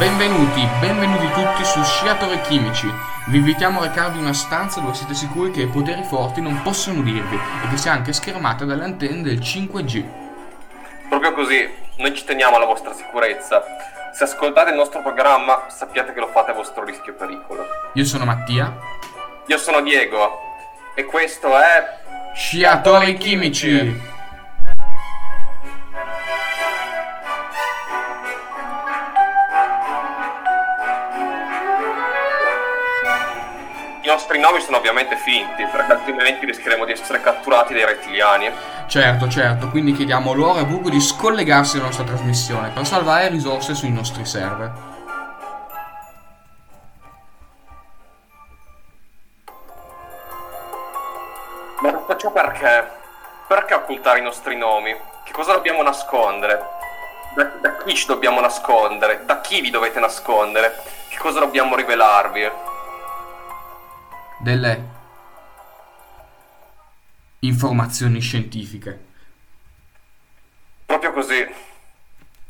Benvenuti, benvenuti tutti su Sciatori Chimici. Vi invitiamo a recarvi in una stanza dove siete sicuri che i poteri forti non possono dirvi e che sia anche schermata dalle antenne del 5G. Proprio così, noi ci teniamo alla vostra sicurezza. Se ascoltate il nostro programma, sappiate che lo fate a vostro rischio e pericolo. Io sono Mattia. Io sono Diego e questo è Sciatori Chimici. Nostri nomi sono ovviamente finti, perché altrimenti rischieremo di essere catturati dai rettiliani. Certo, certo, quindi chiediamo loro e Bugo di scollegarsi dalla nostra trasmissione per salvare risorse sui nostri server. Ma tutto ciò perché? Perché occultare i nostri nomi? Che cosa dobbiamo nascondere? Da, da chi ci dobbiamo nascondere? Da chi vi dovete nascondere? Che cosa dobbiamo rivelarvi? Delle informazioni scientifiche. Proprio così.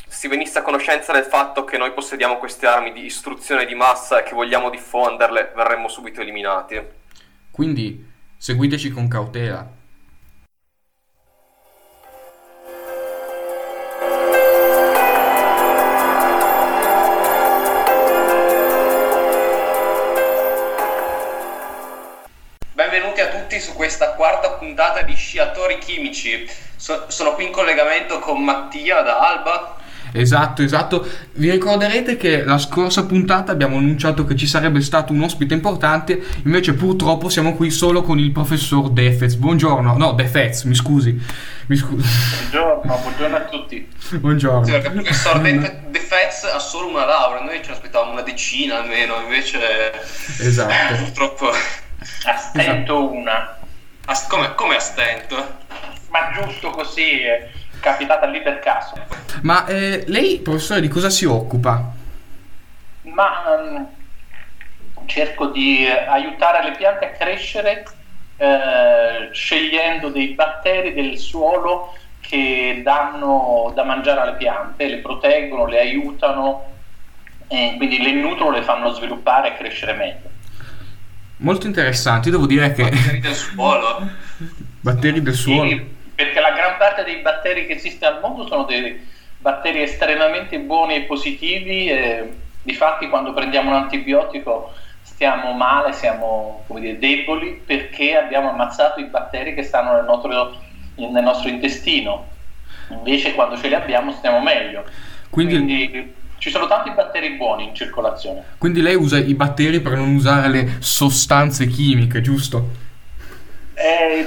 Si venisse a conoscenza del fatto che noi possediamo queste armi di istruzione di massa e che vogliamo diffonderle, verremmo subito eliminati. Quindi seguiteci con cautela. Su questa quarta puntata di Sciatori Chimici. So- sono qui in collegamento con Mattia da Alba. Esatto, esatto. Vi ricorderete che la scorsa puntata abbiamo annunciato che ci sarebbe stato un ospite importante, invece purtroppo siamo qui solo con il professor Defez. Buongiorno, no, Defez, mi scusi. Mi scusi. Buongiorno, buongiorno a tutti. Buongiorno. Sì, perché il professor De, De Fez ha solo una laurea, noi ci aspettavamo una decina almeno, invece Esatto. purtroppo... A stento una, Ast- come, come a stento? ma giusto così è capitata lì per caso. Ma eh, lei, professore, di cosa si occupa? Ma ehm, cerco di eh, aiutare le piante a crescere eh, scegliendo dei batteri del suolo che danno da mangiare alle piante, le proteggono, le aiutano, e quindi le nutrono, le fanno sviluppare e crescere meglio. Molto interessanti, devo dire che... Batteri del suolo? Batteri del suolo. Sì, perché la gran parte dei batteri che esiste al mondo sono dei batteri estremamente buoni e positivi e difatti quando prendiamo un antibiotico stiamo male, siamo come dire, deboli perché abbiamo ammazzato i batteri che stanno nel nostro, nel nostro intestino. Invece quando ce li abbiamo stiamo meglio. Quindi, Quindi ci sono tanti batteri buoni in circolazione. quindi lei usa i batteri per non usare le sostanze chimiche, giusto? Eh,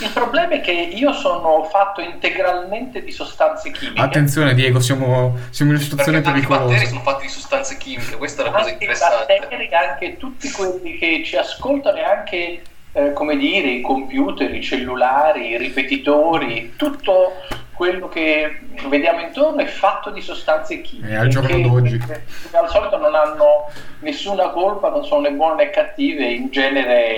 il problema è che io sono fatto integralmente di sostanze chimiche. Attenzione Diego, siamo, siamo in una situazione Perché tanti batteri pericolosa. sono fatti di sostanze chimiche, questa è la cosa anche i interessante. batteri, anche tutti quelli che ci ascoltano e anche, eh, come dire, i computer, i cellulari, i ripetitori, tutto quello che vediamo intorno è fatto di sostanze chimiche. Eh, al giorno che, d'oggi. che al solito non hanno nessuna colpa, non sono né buone né cattive, in genere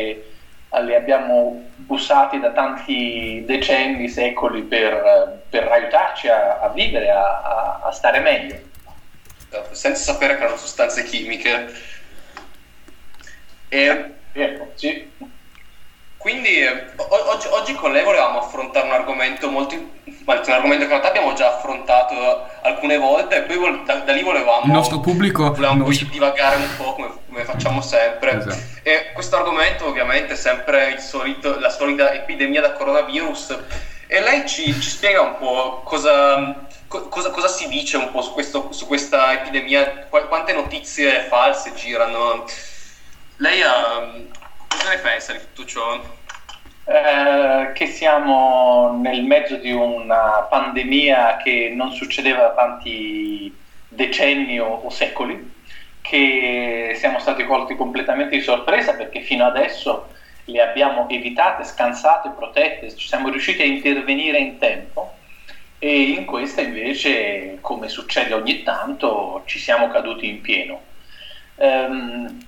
eh, le abbiamo usati da tanti decenni, secoli per, per aiutarci a, a vivere, a, a- a stare meglio. Senza sapere che erano sostanze chimiche. E Ecco, sì. Quindi eh, oggi, oggi con lei volevamo affrontare un argomento molto... un argomento che in realtà abbiamo già affrontato alcune volte e poi vol- da, da lì volevamo... Il nostro pubblico... Volevamo si- divagare un po' come, come facciamo sempre. Esatto. E questo argomento ovviamente è sempre il solito, la solita epidemia da coronavirus. E lei ci, ci spiega un po' cosa, co- cosa, cosa si dice un po' su, questo, su questa epidemia, Qu- quante notizie false girano. Lei ha, cosa ne pensa di tutto ciò? Eh, che siamo nel mezzo di una pandemia che non succedeva da tanti decenni o, o secoli, che siamo stati colti completamente di sorpresa perché fino adesso le abbiamo evitate, scansate, protette, ci siamo riusciti a intervenire in tempo e in questa invece, come succede ogni tanto, ci siamo caduti in pieno. Ehm,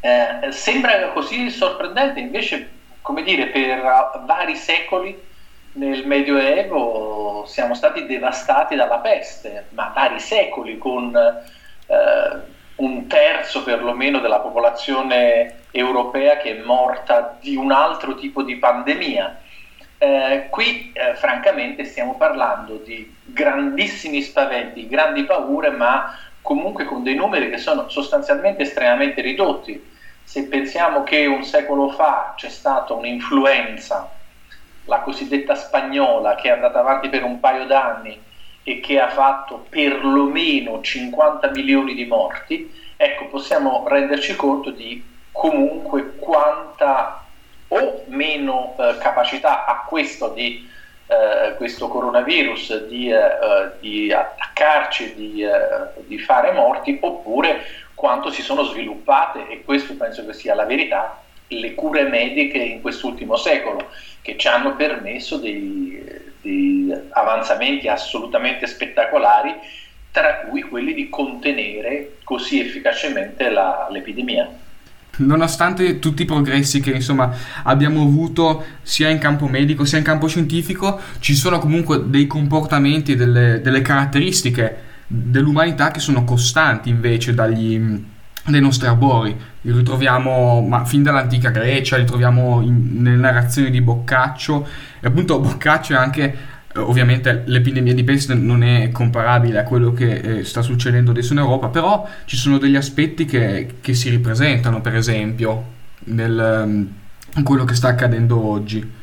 eh, sembra così sorprendente, invece, come dire, per vari secoli nel Medioevo siamo stati devastati dalla peste, ma vari secoli con eh, un terzo perlomeno della popolazione europea che è morta di un altro tipo di pandemia. Eh, qui eh, francamente stiamo parlando di grandissimi spaventi, grandi paure, ma comunque con dei numeri che sono sostanzialmente estremamente ridotti. Se pensiamo che un secolo fa c'è stata un'influenza, la cosiddetta spagnola, che è andata avanti per un paio d'anni e che ha fatto perlomeno 50 milioni di morti, ecco, possiamo renderci conto di comunque quanta o meno eh, capacità ha questo di eh, questo coronavirus di, eh, di attaccarci, di, eh, di fare morti, oppure quanto si sono sviluppate, e questo penso che sia la verità, le cure mediche in quest'ultimo secolo, che ci hanno permesso dei, dei avanzamenti assolutamente spettacolari, tra cui quelli di contenere così efficacemente la, l'epidemia. Nonostante tutti i progressi che insomma abbiamo avuto sia in campo medico sia in campo scientifico, ci sono comunque dei comportamenti, delle, delle caratteristiche dell'umanità che sono costanti invece dagli, dai nostri arbori. Li ritroviamo ma, fin dall'antica Grecia, li troviamo in, nelle narrazioni di Boccaccio e appunto Boccaccio è anche ovviamente l'epidemia di peste non è comparabile a quello che eh, sta succedendo adesso in Europa, però ci sono degli aspetti che, che si ripresentano, per esempio, nel, um, quello che sta accadendo oggi.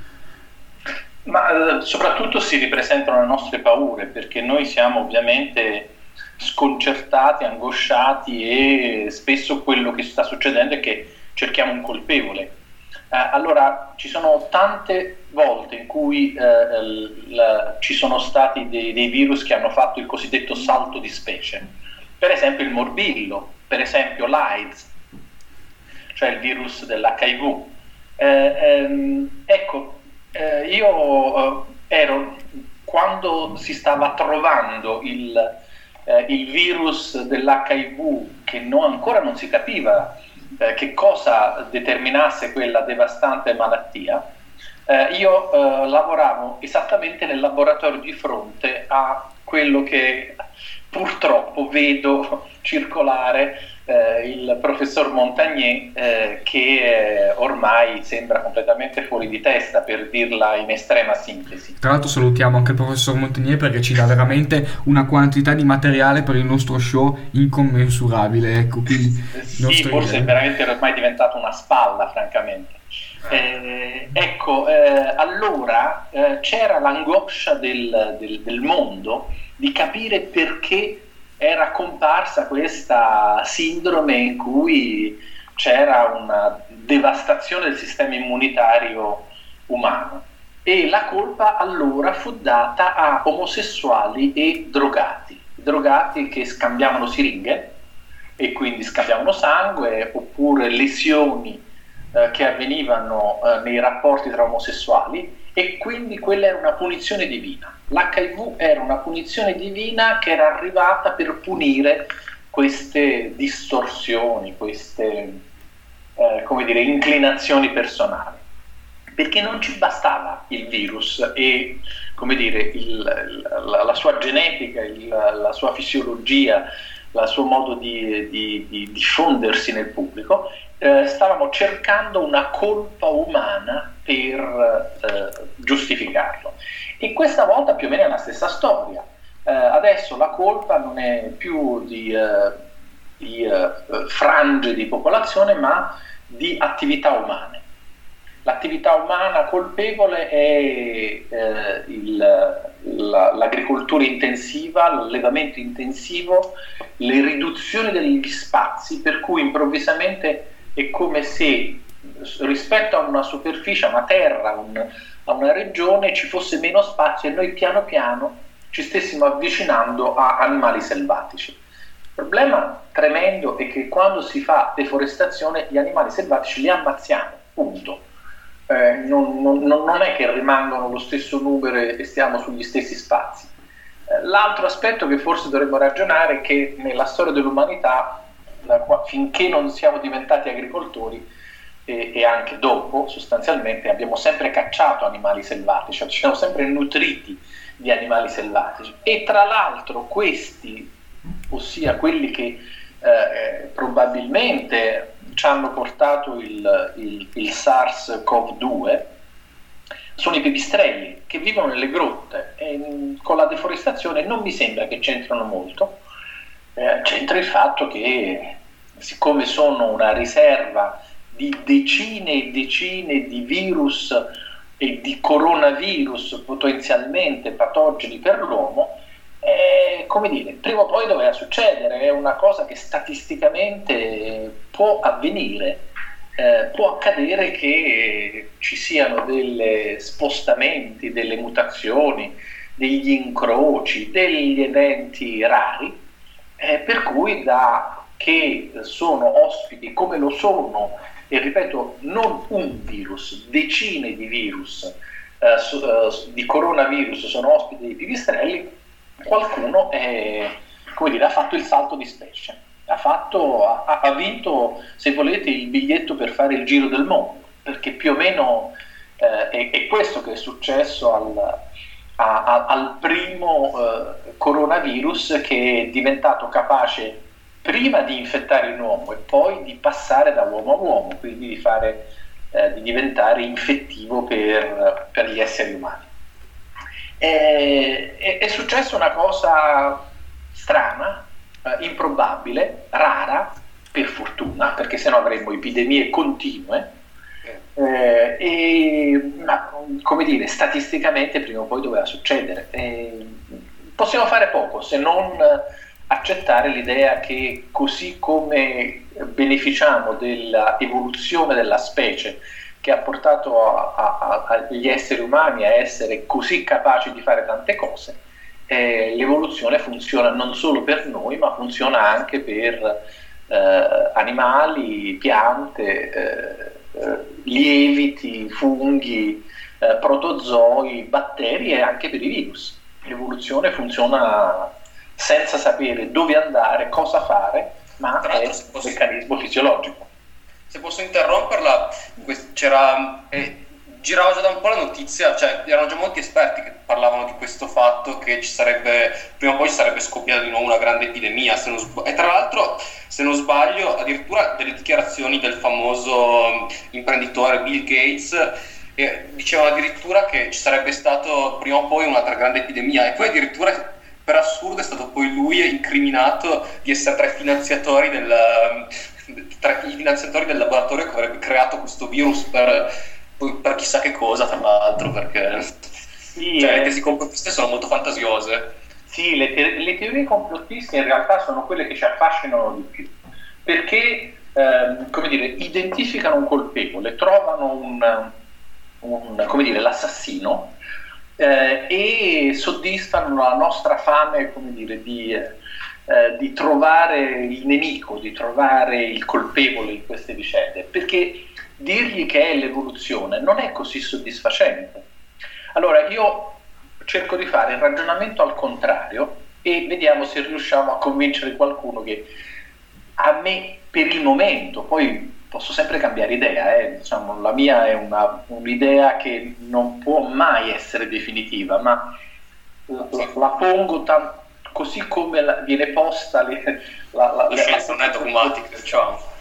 Ma eh, soprattutto si ripresentano le nostre paure, perché noi siamo ovviamente sconcertati, angosciati e spesso quello che sta succedendo è che cerchiamo un colpevole eh, allora, ci sono tante volte in cui eh, l- ci sono stati dei, dei, virus che hanno fatto il cosiddetto salto di specie. Per esempio il morbillo, per esempio l'AIDS, cioè il virus dell'HIV. Eh, ehm, ecco, eh, io eh, ero, quando si stava trovando il, eh, il virus dell'HIV, che non, ancora non si capiva eh, che cosa determinasse quella devastante malattia, eh, io eh, lavoravo esattamente nel laboratorio di fronte a quello che purtroppo vedo circolare eh, il professor Montagnier eh, che eh, ormai sembra completamente fuori di testa per dirla in estrema sintesi. Tra l'altro salutiamo anche il professor Montagnier perché ci dà veramente una quantità di materiale per il nostro show incommensurabile. Ecco, quindi sì, forse è veramente ormai diventato una spalla, francamente. Eh, ecco, eh, allora eh, c'era l'angoscia del, del, del mondo di capire perché era comparsa questa sindrome in cui c'era una devastazione del sistema immunitario umano. E la colpa allora fu data a omosessuali e drogati, drogati che scambiavano siringhe e quindi scambiavano sangue oppure lesioni eh, che avvenivano eh, nei rapporti tra omosessuali e quindi quella era una punizione divina. L'HIV era una punizione divina che era arrivata per punire queste distorsioni, queste eh, come dire, inclinazioni personali. Perché non ci bastava il virus e come dire, il, la, la, sua genetica, il, la sua fisiologia, il suo modo di, di, di diffondersi nel pubblico, eh, stavamo cercando una colpa umana per eh, giustificarlo. E questa volta più o meno è la stessa storia. Eh, adesso la colpa non è più di, eh, di eh, frange di popolazione, ma di attività umane. L'attività umana colpevole è il, la, l'agricoltura intensiva, l'allevamento intensivo, le riduzioni degli spazi, per cui improvvisamente è come se rispetto a una superficie, a una terra, un, a una regione ci fosse meno spazio e noi piano piano ci stessimo avvicinando a animali selvatici. Il problema tremendo è che quando si fa deforestazione gli animali selvatici li ammazziamo, punto. Eh, non, non, non, è che rimangono lo stesso numero e stiamo sugli stessi spazi. Eh, l'altro aspetto che forse dovremmo ragionare è che nella storia dell'umanità, finché non siamo diventati agricoltori, e, e, anche dopo, sostanzialmente, abbiamo sempre cacciato animali selvatici, cioè ci siamo sempre nutriti di animali selvatici. E tra l'altro questi ossia quelli che eh, probabilmente ci hanno portato il, il, il SARS-CoV-2, sono i pipistrelli che vivono nelle grotte e mm, con la deforestazione non mi sembra che c'entrano molto, eh, c'entra il fatto che siccome sono una riserva di decine e decine di virus e di coronavirus potenzialmente patogeni per l'uomo, eh, come dire, prima o poi doveva succedere, è una cosa che statisticamente può avvenire. Eh, può accadere che ci siano degli spostamenti, delle mutazioni, degli incroci, degli eventi rari, eh, per cui da che sono ospiti come lo sono, e ripeto, non un virus, decine di virus eh, su, eh, di coronavirus sono ospiti dei pipistrelli, qualcuno è, dire, ha fatto il salto di specie, ha, fatto, ha, ha, vinto, se volete, il biglietto per fare il giro del mondo, perché più o meno eh, è, è, questo che è successo al, a, a, al primo eh, coronavirus che è diventato capace prima di infettare un uomo e poi di passare da uomo a uomo, quindi di, fare, eh, di diventare infettivo per, per gli esseri umani. È, è, è successa una cosa strana, eh, improbabile, rara, per fortuna, perché sennò avremmo epidemie continue. Eh, e, ma come dire, statisticamente prima o poi doveva succedere. Eh, possiamo fare poco se non accettare l'idea che così come beneficiamo dell'evoluzione della specie che ha portato agli esseri umani a essere così capaci di fare tante cose, eh, l'evoluzione funziona non solo per noi, ma funziona anche per eh, animali, piante, eh lieviti, funghi, eh, protozoi, batteri e anche per i virus. L'evoluzione funziona senza sapere dove andare, cosa fare, ma è un meccanismo fisiologico se posso interromperla, c'era, eh, girava già da un po' la notizia, cioè erano già molti esperti che parlavano di questo fatto che ci sarebbe, prima o poi ci sarebbe scoppiata di nuovo una grande epidemia, sb- e tra l'altro, se non sbaglio, addirittura delle dichiarazioni del famoso imprenditore Bill Gates eh, dicevano addirittura che ci sarebbe stato prima o poi un'altra grande epidemia e poi addirittura per assurdo è stato poi lui incriminato di essere tra i finanziatori del, tra i finanziatori del laboratorio che avrebbe creato questo virus per, per chissà che cosa, tra l'altro, perché sì, cioè, eh, le tesi complottiste sono molto fantasiose. Sì, le, te- le, teorie complottiste in realtà sono quelle che ci affascinano di più, perché ehm, come dire, identificano un colpevole, trovano un, un, come dire, l'assassino eh, e soddisfano la nostra fame come dire, di... Eh, di trovare il nemico, di trovare il colpevole in queste vicende, perché dirgli che è l'evoluzione non è così soddisfacente. Allora io cerco di fare il ragionamento al contrario e vediamo se riusciamo a convincere qualcuno che a me per il momento, poi posso sempre cambiare idea, eh? diciamo, la mia è una, un'idea che non può mai essere definitiva, ma la, la pongo tanto così come la, viene posta le, la, la, la scienza non è dogmatica, diciamo.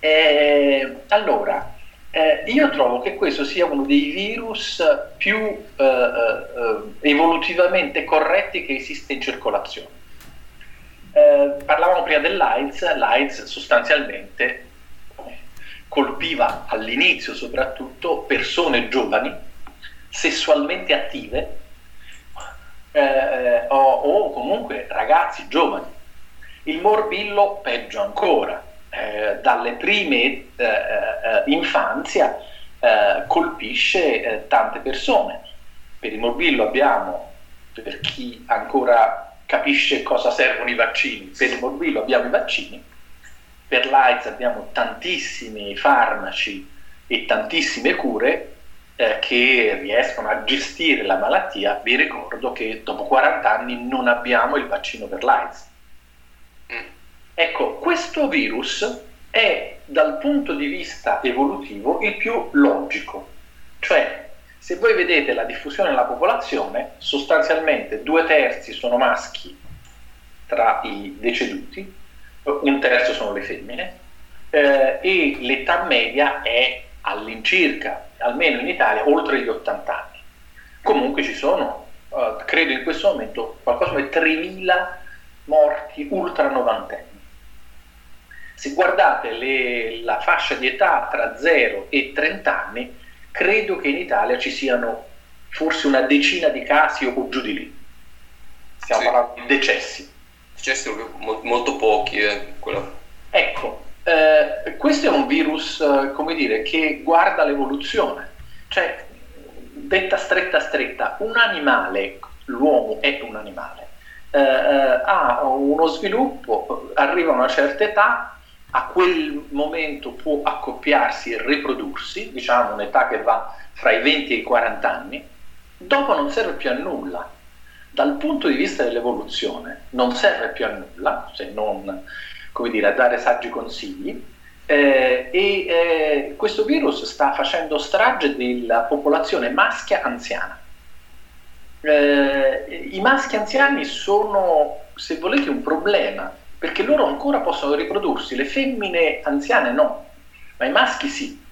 Eh, allora, eh, io trovo che questo sia uno dei virus più eh, eh evolutivamente corretti che esiste in circolazione. Eh, parlavamo prima dell'AIDS, l'AIDS sostanzialmente colpiva all'inizio soprattutto persone giovani, sessualmente attive, eh, o, o, comunque ragazzi giovani. Il morbillo peggio ancora, eh, dalle prime eh, eh infanzia colpisce tante persone. Per il morbillo abbiamo, per chi ancora capisce cosa servono i vaccini, per il morbillo abbiamo i vaccini, per l'AIDS abbiamo tantissimi farmaci e tantissime cure eh, che riescono a gestire la malattia, vi ricordo che dopo 40 anni non abbiamo il vaccino per l'AIDS. Mm. Ecco, questo virus è dal punto di vista evolutivo il più logico, cioè se voi vedete la diffusione nella popolazione, sostanzialmente due terzi sono maschi tra i deceduti, un terzo sono le femmine eh, e l'età media è all'incirca, almeno in Italia, oltre gli 80 anni. Comunque ci sono, eh, credo in questo momento, qualcosa come 3.000 morti ultra novantenni. Se guardate le, la fascia di età tra 0 e 30 anni, credo che in Italia ci siano forse una decina di casi o giù di lì. Stiamo sì. parlando di decessi. Decessi molto pochi. Eh, ecco, eh, questo è un virus, eh, come dire, che guarda l'evoluzione. Cioè, detta stretta stretta, un animale, l'uomo è un animale, eh, eh, ha uno sviluppo, arriva a una certa età, a quel momento può accoppiarsi e riprodursi, diciamo un'età che va fra i 20 e i 40 anni, dopo non serve più a nulla. Dal punto di vista dell'evoluzione non serve più a nulla, se non come dire, a dare saggi consigli, eh, e eh, questo virus sta facendo strage della popolazione maschia anziana. Eh, I maschi anziani sono, se volete, un problema perché loro ancora possono riprodursi, le femmine anziane no, ma i maschi sì.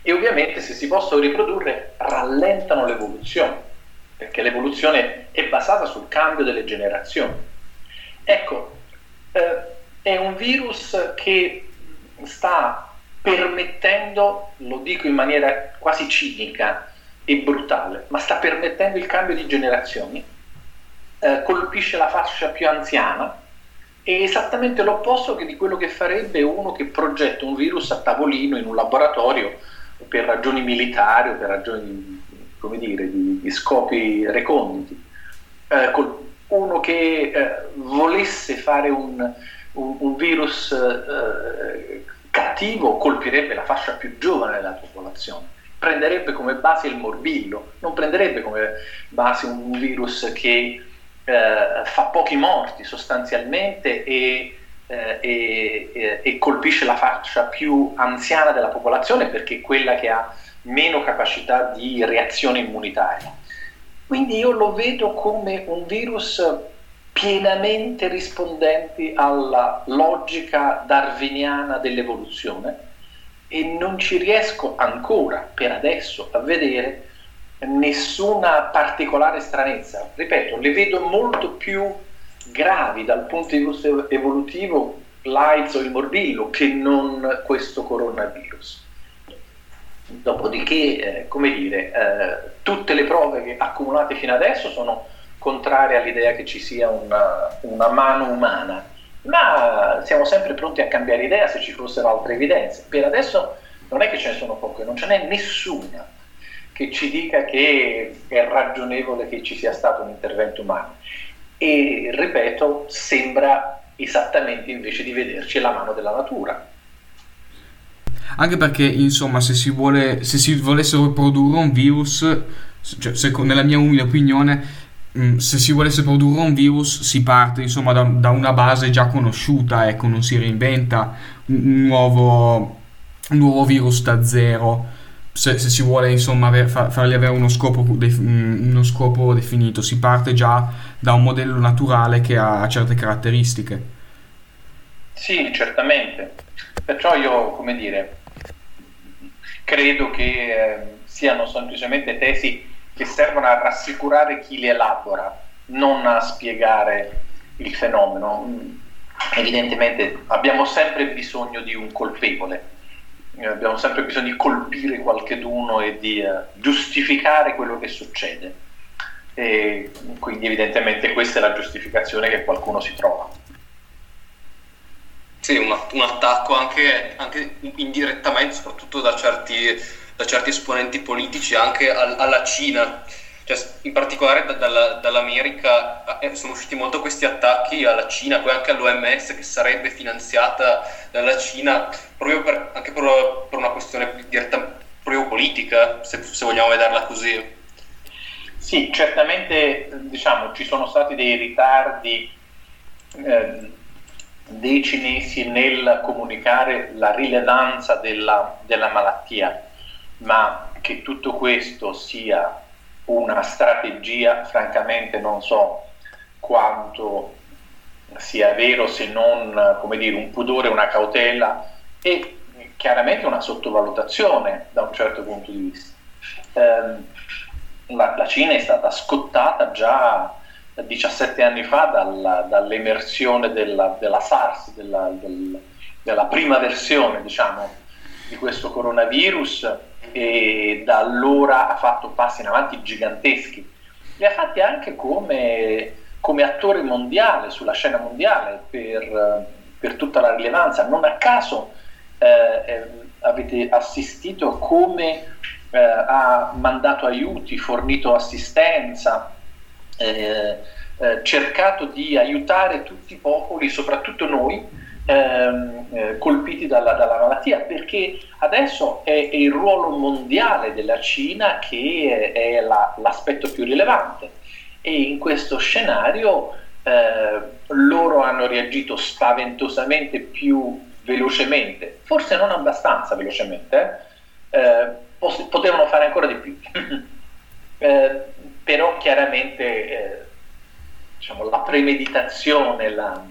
E ovviamente se si possono riprodurre rallentano l'evoluzione, perché l'evoluzione è basata sul cambio delle generazioni. Ecco, eh, è un virus che sta permettendo, lo dico in maniera quasi cinica e brutale, ma sta permettendo il cambio di generazioni, eh, colpisce la fascia più anziana, è esattamente l'opposto di quello che farebbe uno che progetta un virus a tavolino in un laboratorio per ragioni militari o per ragioni dire, di, di scopi reconditi. Eh, uno che eh, volesse fare un, un, un virus eh, cattivo colpirebbe la fascia più giovane della popolazione, prenderebbe come base il morbillo, non prenderebbe come base un virus che eh, fa pochi morti sostanzialmente e, eh, e, e, colpisce la fascia più anziana della popolazione perché è quella che ha meno capacità di reazione immunitaria. Quindi io lo vedo come un virus pienamente rispondenti alla logica darwiniana dell'evoluzione e non ci riesco ancora per adesso a vedere nessuna particolare stranezza. Ripeto, le vedo molto più gravi dal punto di vista evolutivo l'AIDS o il morbillo che non questo coronavirus. Dopodiché, eh, come dire, eh, tutte le prove accumulate fino adesso sono contrarie all'idea che ci sia una, una mano umana, ma siamo sempre pronti a cambiare idea se ci fossero altre evidenze. Per adesso non è che ce ne sono poche, non ce n'è nessuna che ci dica che è ragionevole che ci sia stato un intervento umano. E ripeto, sembra esattamente invece di vederci la mano della natura. Anche perché, insomma, se si, vuole, se si volesse produrre un virus, cioè, secondo, nella mia umile opinione, mm, se si volesse produrre un virus si parte insomma da, da, una base già conosciuta, ecco, non si reinventa un nuovo, un nuovo virus da zero se, se, si vuole insomma aver, fargli avere uno scopo, mm, uno scopo, definito, si parte già da un modello naturale che ha certe caratteristiche. Sì, certamente. Perciò io, come dire, credo che eh, siano semplicemente tesi che servono a rassicurare chi li elabora, non a spiegare il fenomeno. Evidentemente abbiamo sempre bisogno di un colpevole abbiamo sempre bisogno di colpire qualcheduno e di uh, giustificare quello che succede. E quindi evidentemente questa è la giustificazione che qualcuno si trova. Sì, un, un attacco anche, anche, indirettamente, soprattutto da certi, da certi esponenti politici, anche al, alla Cina cioè, in particolare da, dalla, dall'America eh, sono usciti molto questi attacchi alla Cina, poi anche all'OMS che sarebbe finanziata dalla Cina proprio per, anche per, per una questione diretta proprio politica, se, se, vogliamo vederla così. Sì, certamente diciamo, ci sono stati dei ritardi eh, dei cinesi nel comunicare la rilevanza della, della malattia, ma che tutto questo sia una strategia, francamente non so quanto sia vero se non come dire, un pudore, una cautela e chiaramente una sottovalutazione da un certo punto di vista. Eh, la, la, Cina è stata scottata già 17 anni fa dalla, dall'emersione della, della SARS, della, del, della, prima versione diciamo, di questo coronavirus e da allora ha fatto passi in avanti giganteschi. Li ha fatti anche come, come attore mondiale, sulla scena mondiale, per, per tutta la rilevanza. Non a caso eh, eh, avete assistito come eh, ha mandato aiuti, fornito assistenza, eh, eh, cercato di aiutare tutti i popoli, soprattutto noi, ehm, eh, colpiti dalla, dalla, malattia, perché adesso è, è, il ruolo mondiale della Cina che è, è la, l'aspetto più rilevante e in questo scenario eh, loro hanno reagito spaventosamente più velocemente, forse non abbastanza velocemente, eh, potevano fare ancora di più. eh, però chiaramente eh, diciamo, la premeditazione, la,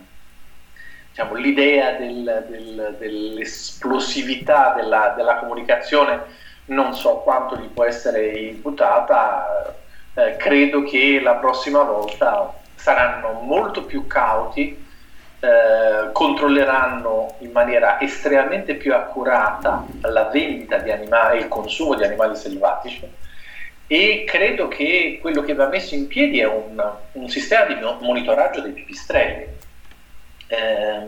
diciamo, l'idea del, del, dell'esplosività della, della, comunicazione non so quanto gli può essere imputata, eh, credo che la prossima volta saranno molto più cauti eh, controlleranno in maniera estremamente più accurata la vendita di animali e il consumo di animali selvatici e credo che quello che va messo in piedi è un, un sistema di monitoraggio dei pipistrelli. Eh,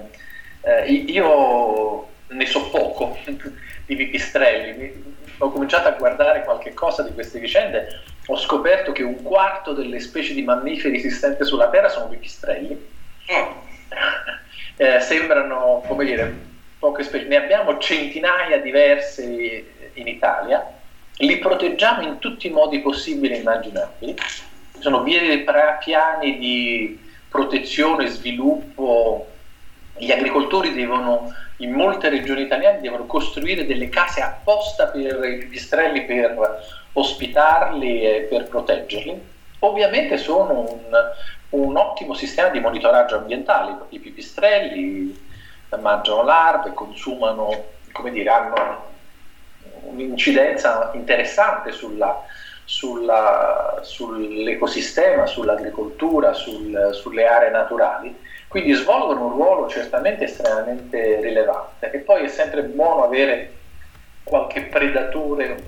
eh, io ne so poco di pipistrelli, ho cominciato a guardare qualche cosa di queste vicende, ho scoperto che un quarto delle specie di mammiferi esistenti sulla Terra sono pipistrelli. Oh eh, sembrano, come dire, poche specie, ne abbiamo centinaia diverse in Italia, li proteggiamo in tutti i modi possibili e immaginabili, sono veri piani di protezione, sviluppo, gli agricoltori devono, in molte regioni italiane, devono costruire delle case apposta per i pipistrelli per ospitarli e per proteggerli. Ovviamente sono un, un ottimo sistema di monitoraggio ambientale, i pipistrelli mangiano larve, consumano, come dire, hanno un'incidenza interessante sulla, sulla, sull'ecosistema, sull'agricoltura, sul, sulle aree naturali, quindi svolgono un ruolo certamente estremamente rilevante e poi è sempre buono avere qualche predatore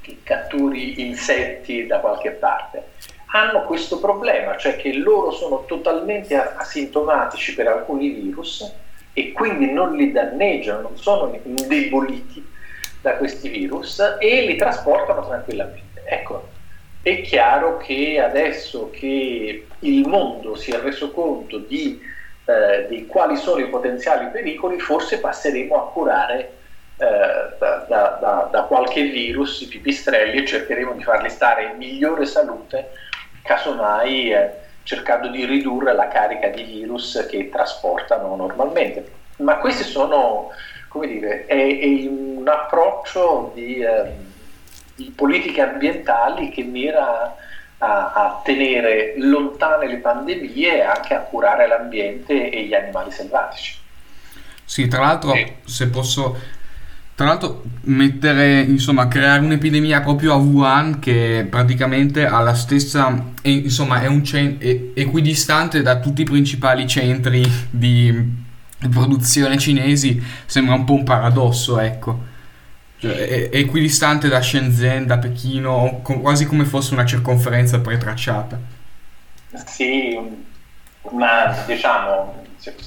che catturi insetti da qualche parte hanno questo problema, cioè che loro sono totalmente asintomatici per alcuni virus e quindi non li danneggiano, non sono indeboliti da questi virus e li trasportano tranquillamente. Ecco, è chiaro che adesso che il mondo si è reso conto di, eh, di quali sono i potenziali pericoli, forse passeremo a curare eh, da, da, da, qualche virus i pipistrelli e cercheremo di farli stare in migliore salute casomai eh, cercando di ridurre la carica di virus che trasportano normalmente. Ma questi sono, come dire, è, è un approccio di, eh, di, politiche ambientali che mira a, a, tenere lontane le pandemie e anche a curare l'ambiente e gli animali selvatici. Sì, tra l'altro, se posso tra l'altro, mettere, insomma, creare un'epidemia proprio a Wuhan che praticamente ha la stessa, è, insomma, è, un cen- è equidistante da tutti i principali centri di produzione cinesi, sembra un po' un paradosso, ecco. Cioè, è, è equidistante da Shenzhen, da Pechino, com- quasi come fosse una circonferenza pretracciata. Sì, ma diciamo,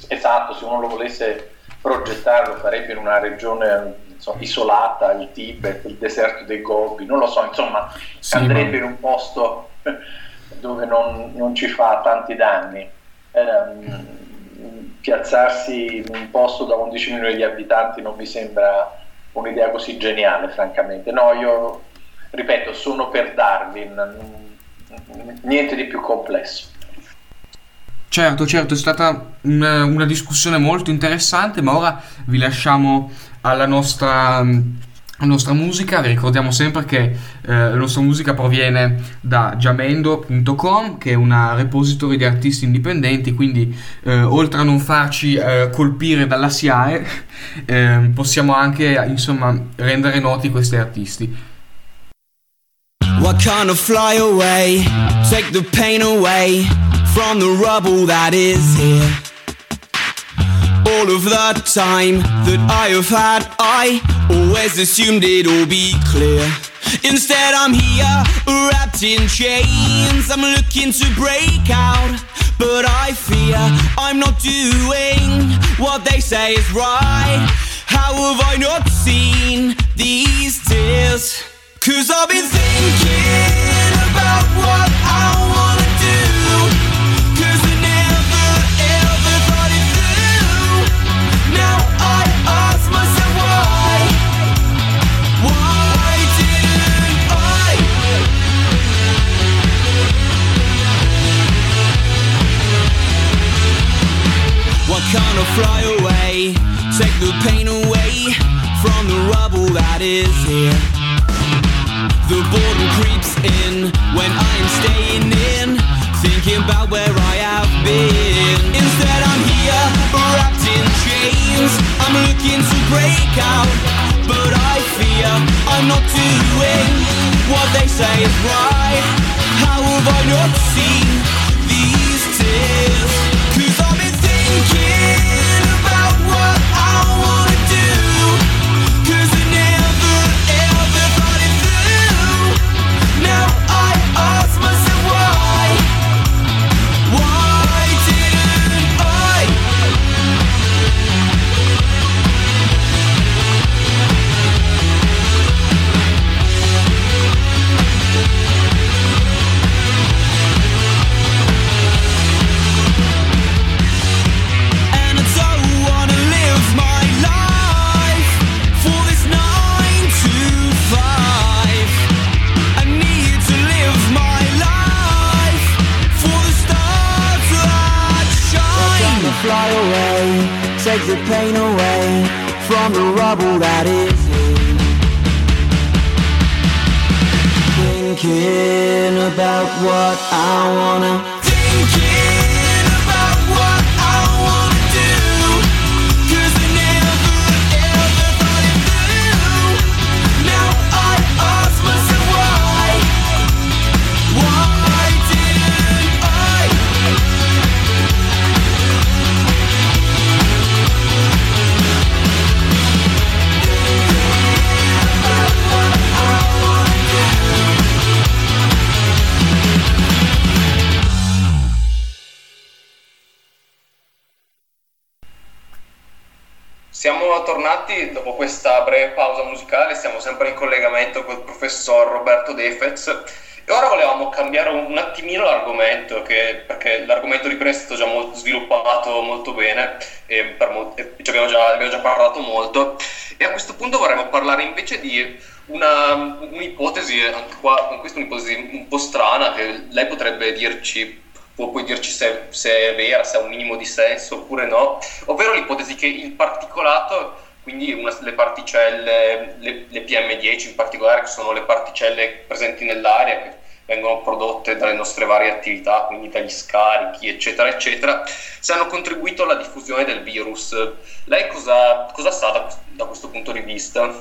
esatto, se uno lo volesse progettare lo farebbe in una regione so, isolata, il Tibet, il deserto dei Gobi, non lo so, insomma, sì, andrebbe ma... in un posto dove non, non ci fa tanti danni. Eh, piazzarsi in un posto da 11 milioni di abitanti non mi sembra un'idea così geniale, francamente. No, io ripeto, sono per Darwin, niente di più complesso. Certo, certo, è stata una, una discussione molto interessante, ma ora vi lasciamo alla nostra, la nostra musica, vi ricordiamo sempre che eh, la nostra musica proviene da jamendo.com che è una repository di artisti indipendenti, quindi eh, oltre a non farci eh, colpire dalla SIAE ehm, possiamo anche insomma rendere noti questi artisti. Why can't I fly away, take the pain away from the rubble that is here? All of the time that I have had, I always assumed it'll be clear. Instead, I'm here, wrapped in chains. I'm looking to break out, but I fear I'm not doing what they say is right. How have I not seen these tears? Cause I've been thinking about what I fly away, take the pain away from the rubble that is here. The boredom creeps in when I'm staying in, thinking about where I have been. Instead, I'm here, wrapped in chains. I'm looking to break out, but I fear I'm not doing what they say is right. How have I not seen these tears? Take pain away from the rubble that is in. Thinking about what I wanna Siamo tornati dopo questa breve pausa musicale, siamo sempre in collegamento con il professor Roberto Defez e ora volevamo cambiare un attimino l'argomento, che, perché l'argomento di prima è già molto sviluppato molto bene e, mo- e abbiamo già, abbiamo già parlato molto. E a questo punto vorremmo parlare invece di una, un'ipotesi, anche qua, questa è un'ipotesi un po' strana che lei potrebbe dirci può poi dirci se, se, è vera, se ha un minimo di senso oppure no, ovvero l'ipotesi che il particolato, quindi una, le particelle, le, le, PM10 in particolare, che sono le particelle presenti nell'aria, che vengono prodotte dalle nostre varie attività, quindi dagli scarichi, eccetera, eccetera, se hanno contribuito alla diffusione del virus. Lei cosa, cosa sa da, da questo punto di vista?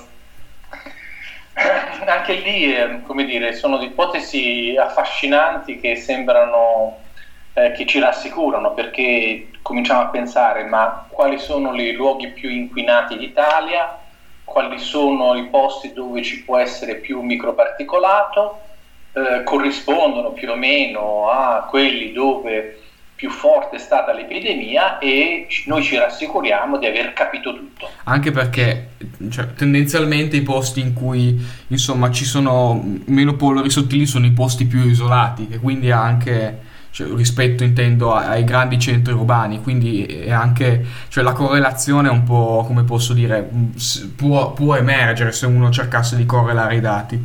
Anche lì, eh, come dire, sono ipotesi affascinanti che sembrano eh, che ci rassicurano perché cominciamo a pensare ma quali sono i luoghi più inquinati d'Italia, quali sono i posti dove ci può essere più microparticolato, eh, corrispondono più o meno a quelli dove più forte è stata l'epidemia e noi ci rassicuriamo di aver capito tutto. Anche perché cioè, tendenzialmente i posti in cui insomma ci sono meno polveri sottili sono i posti più isolati e quindi anche cioè, rispetto intendo ai grandi centri urbani, quindi anche cioè, la correlazione è un po' come posso dire, può, può emergere se uno cercasse di correlare i dati.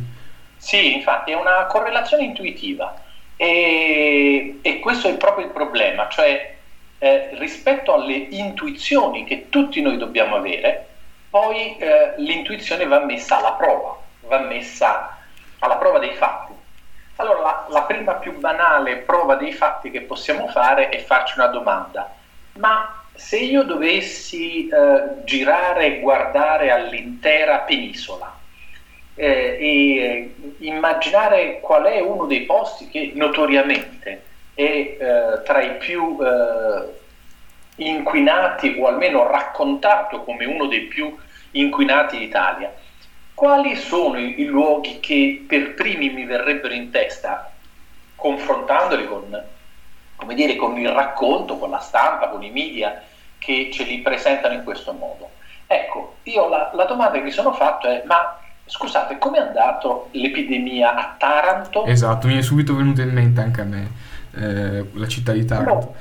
Sì, infatti è una correlazione intuitiva e, e questo è proprio il problema, cioè eh, rispetto alle intuizioni che tutti noi dobbiamo avere, poi eh, l'intuizione va messa alla prova, va messa alla prova dei fatti. Allora la, la prima più banale prova dei fatti che possiamo fare è farci una domanda, ma se io dovessi eh, girare e guardare all'intera penisola eh, e eh, immaginare qual è uno dei posti che notoriamente è eh, tra i più eh, inquinati o almeno raccontato come uno dei più inquinati d'Italia, quali sono i, i luoghi che per primi mi verrebbero in testa confrontandoli con, come dire, con il racconto, con la stampa, con i media che ce li presentano in questo modo. Ecco, io la, la domanda che mi sono fatto è, ma scusate, come è andato l'epidemia a Taranto? Esatto, mi è subito venuto in mente anche a me eh, la città di Taranto. No,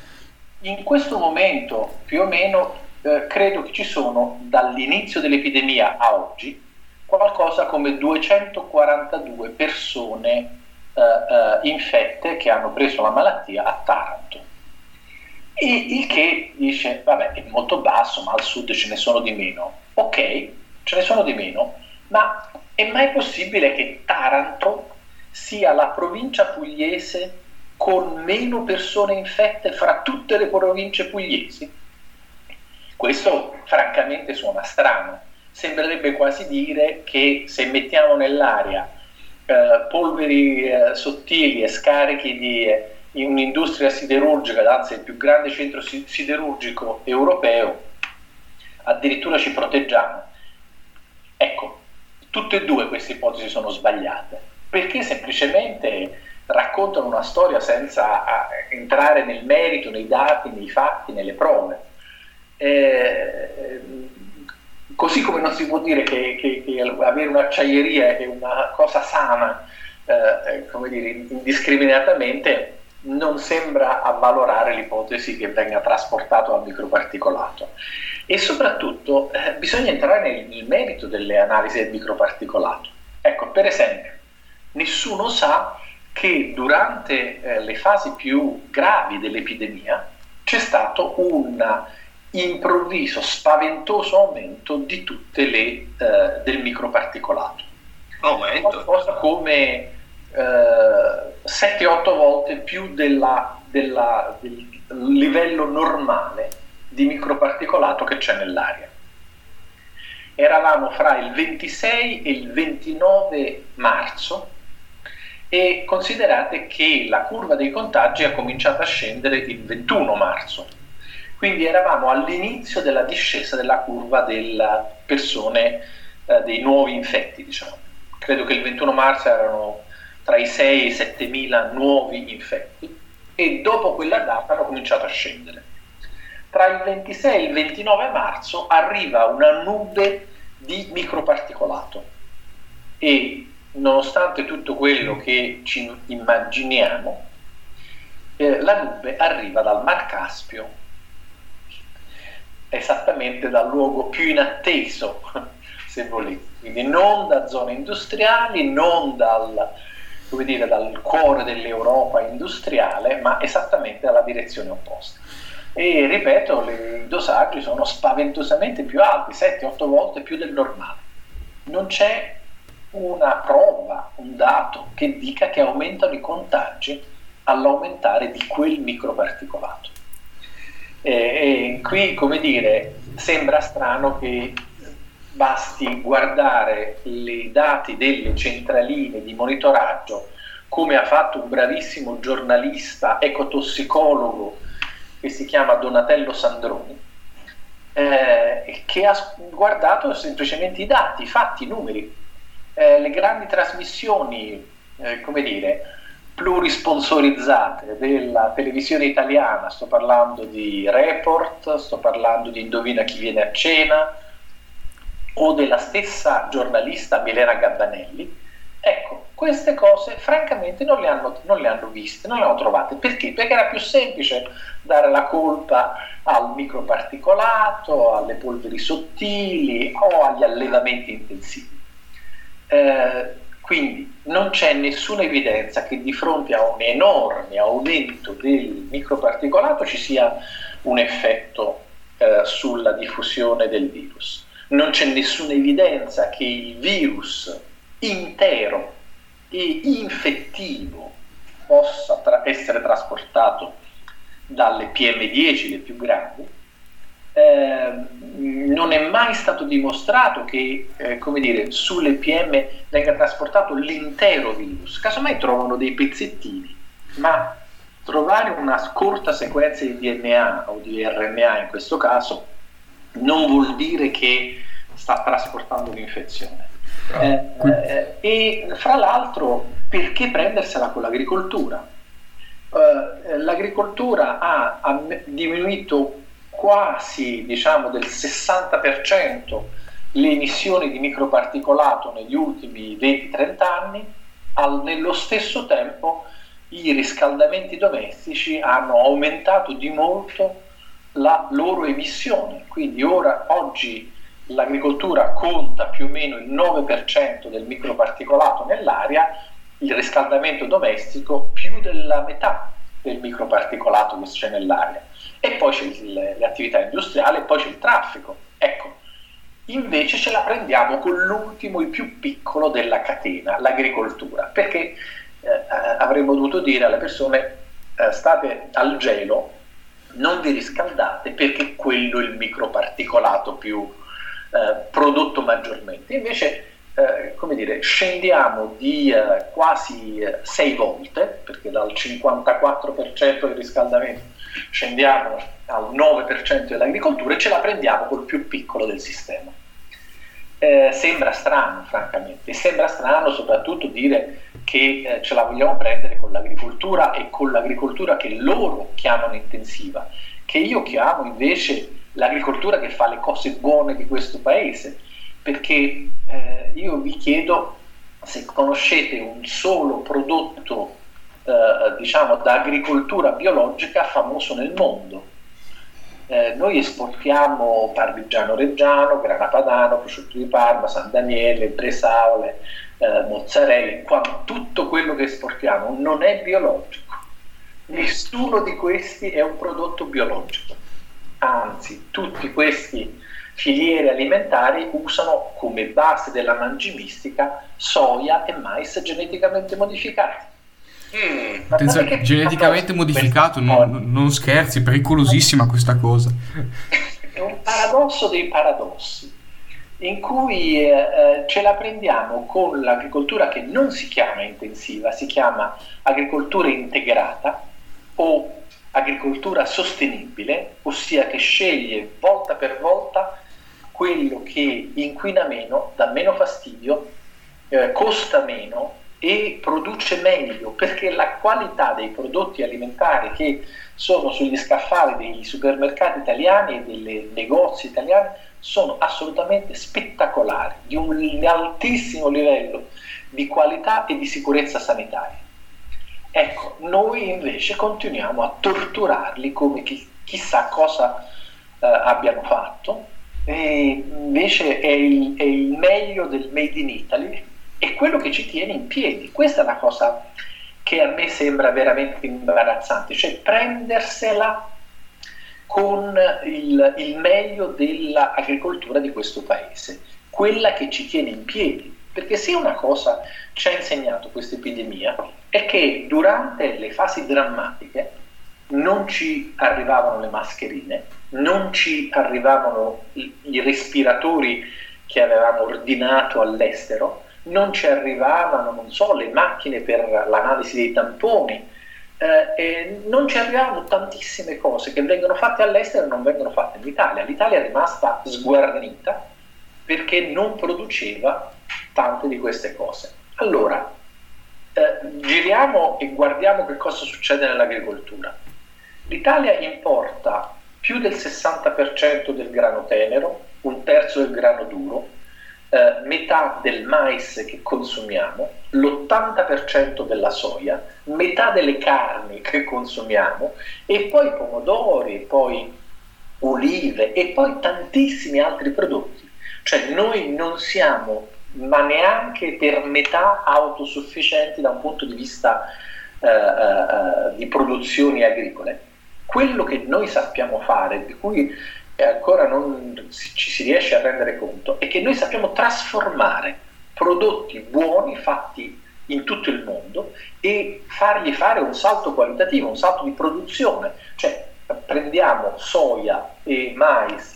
in questo momento, più o meno, eh, credo che ci sono dall'inizio dell'epidemia a oggi qualcosa come 242 persone eh, eh, infette che hanno preso la malattia a Taranto. E il che dice, vabbè, è molto basso, ma al sud ce ne sono di meno. Ok, ce ne sono di meno, ma è mai possibile che Taranto sia la provincia pugliese con meno persone infette fra tutte le province pugliesi? Questo francamente suona strano. Sembrerebbe quasi dire che se mettiamo nell'aria eh, polveri eh, sottili e scarichi di eh, in un'industria siderurgica, anzi il più grande centro siderurgico europeo, addirittura ci proteggiamo. Ecco, tutte e due queste ipotesi sono sbagliate, perché semplicemente raccontano una storia senza entrare nel merito, nei dati, nei fatti, nelle prove. Eh, così come non si può dire che, che, che avere un'acciaieria è una cosa sana, eh, come dire, indiscriminatamente, non sembra avvalorare l'ipotesi che venga trasportato al microparticolato. E soprattutto eh, bisogna entrare nel, nel merito delle analisi del microparticolato. Ecco, per esempio, nessuno sa che durante eh, le fasi più gravi dell'epidemia c'è stato un improvviso, spaventoso aumento di tutte le eh, del microparticolato. Aumento. Qualcosa come 7-8 eh, volte più della, della, del livello normale di microparticolato che c'è nell'aria. Eravamo fra il 26 e il 29 marzo e considerate che la curva dei contagi ha cominciato a scendere il 21 marzo. Quindi eravamo all'inizio della discesa della curva delle persone, eh, dei nuovi infetti, diciamo. Credo che il 21 marzo erano tra i 6 e i 7 mila nuovi infetti e dopo quella data hanno cominciato a scendere. Tra il 26 e il 29 marzo arriva una nube di microparticolato e nonostante tutto quello che ci immaginiamo, eh, la nube arriva dal Mar Caspio, esattamente dal luogo più inatteso, se volete, quindi non da zone industriali, non dal, dire, dal cuore dell'Europa industriale, ma esattamente dalla direzione opposta. E ripeto, i dosaggi sono spaventosamente più alti, 7-8 volte più del normale. Non c'è una prova, un dato che dica che aumentano i contagi all'aumentare di quel microparticolato. E, e qui, come dire, sembra strano che basti guardare i dati delle centraline di monitoraggio, come ha fatto un bravissimo giornalista ecotossicologo che si chiama Donatello Sandroni, eh, che ha guardato semplicemente i dati, i fatti, i numeri, eh, le grandi trasmissioni, eh, come dire, plurisponsorizzate della televisione italiana, sto parlando di Report, sto parlando di Indovina chi viene a cena, o della stessa giornalista Milena Gabbanelli, ecco, queste cose francamente non le, hanno, non le hanno viste, non le hanno trovate. Perché? Perché era più semplice dare la colpa al microparticolato, alle polveri sottili o agli allevamenti intensivi. Eh, quindi non c'è nessuna evidenza che di fronte a un enorme aumento del microparticolato ci sia un effetto eh, sulla diffusione del virus. non c'è nessuna evidenza che il virus intero e infettivo possa tra- essere trasportato dalle PM10, le più grandi, eh, non è mai stato dimostrato che eh, come dire, sulle PM venga trasportato l'intero virus, casomai trovano dei pezzettini, ma trovare una corta sequenza di DNA o di RNA in questo caso non vuol dire che sta trasportando l'infezione. Eh, eh, e fra l'altro, perché prendersela con l'agricoltura? Eh, l'agricoltura ha, ha, diminuito quasi diciamo, del 60% le emissioni di microparticolato negli ultimi 20-30 anni, al, nello stesso tempo i riscaldamenti domestici hanno aumentato di molto la loro emissione. Quindi ora, oggi l'agricoltura conta più o meno il 9% del microparticolato nell'aria, il riscaldamento domestico più della metà del microparticolato che c'è nell'aria. E poi c'è il, le attività industriali e poi c'è il traffico. Ecco, invece ce la prendiamo con l'ultimo, il più piccolo della catena, l'agricoltura, perché eh, avremmo dovuto dire alle persone eh, state al gelo, non vi riscaldate perché quello è il microparticolato più eh, prodotto maggiormente. Invece, eh, come dire, scendiamo di eh, quasi 6 volte, perché dal 54% del riscaldamento scendiamo al 9% dell'agricoltura e ce la prendiamo col più piccolo del sistema. Eh, sembra strano, francamente, e sembra strano soprattutto dire che eh, ce la vogliamo prendere con l'agricoltura e con l'agricoltura che loro chiamano intensiva, che io chiamo invece l'agricoltura che fa le cose buone di questo paese, perché eh, io vi chiedo se conoscete un solo prodotto eh, diciamo da agricoltura biologica famoso nel mondo. Eh, noi esportiamo parmigiano reggiano, grana padano, prosciutto di Parma, San Daniele, bresaole, eh, mozzarella, quando tutto quello che esportiamo non è biologico. Nessuno di questi è un prodotto biologico anzi tutti questi filiere alimentari usano come base della mangimistica soia e mais geneticamente modificati. Mm. Attenzione, geneticamente modificato, non, non scherzi, pericolosissima questa cosa. È un paradosso dei paradossi in cui eh, eh, ce la prendiamo con l'agricoltura che non si chiama intensiva, si chiama agricoltura integrata o agricoltura sostenibile, ossia che sceglie volta per volta quello che inquina meno, dà meno fastidio, eh, costa meno e produce meglio, perché la qualità dei prodotti alimentari che sono sugli scaffali dei supermercati italiani e dei negozi italiani sono assolutamente spettacolari, di un altissimo livello di qualità e di sicurezza sanitaria. Ecco, noi invece continuiamo a torturarli come chi, chissà cosa eh, abbiano fatto, e invece è il, è il meglio del Made in Italy, è quello che ci tiene in piedi. Questa è la cosa che a me sembra veramente imbarazzante, cioè prendersela con il, il meglio dell'agricoltura di questo paese, quella che ci tiene in piedi. Perché se una cosa ci ha insegnato questa epidemia è che durante le fasi drammatiche non ci arrivavano le mascherine, non ci arrivavano i, i respiratori che avevamo ordinato all'estero, non ci arrivavano, non so, le macchine per l'analisi dei tamponi, eh, non ci arrivavano tantissime cose che vengono fatte all'estero e non vengono fatte in Italia. L'Italia è rimasta sguarnita perché non produceva tante di queste cose. Allora, eh, giriamo e guardiamo che cosa succede nell'agricoltura. L'Italia importa più del 60% del grano tenero, un terzo del grano duro, eh, metà del mais che consumiamo, l'80% della soia, metà delle carni che consumiamo e poi pomodori, poi olive e poi tantissimi altri prodotti. Cioè noi non siamo ma neanche per metà autosufficienti da un punto di vista eh, eh, di produzioni agricole. Quello che noi sappiamo fare, di cui e ancora non ci si riesce a rendere conto è che noi sappiamo trasformare prodotti buoni fatti in tutto il mondo e fargli fare un salto qualitativo, un salto di produzione, cioè prendiamo soia e mais,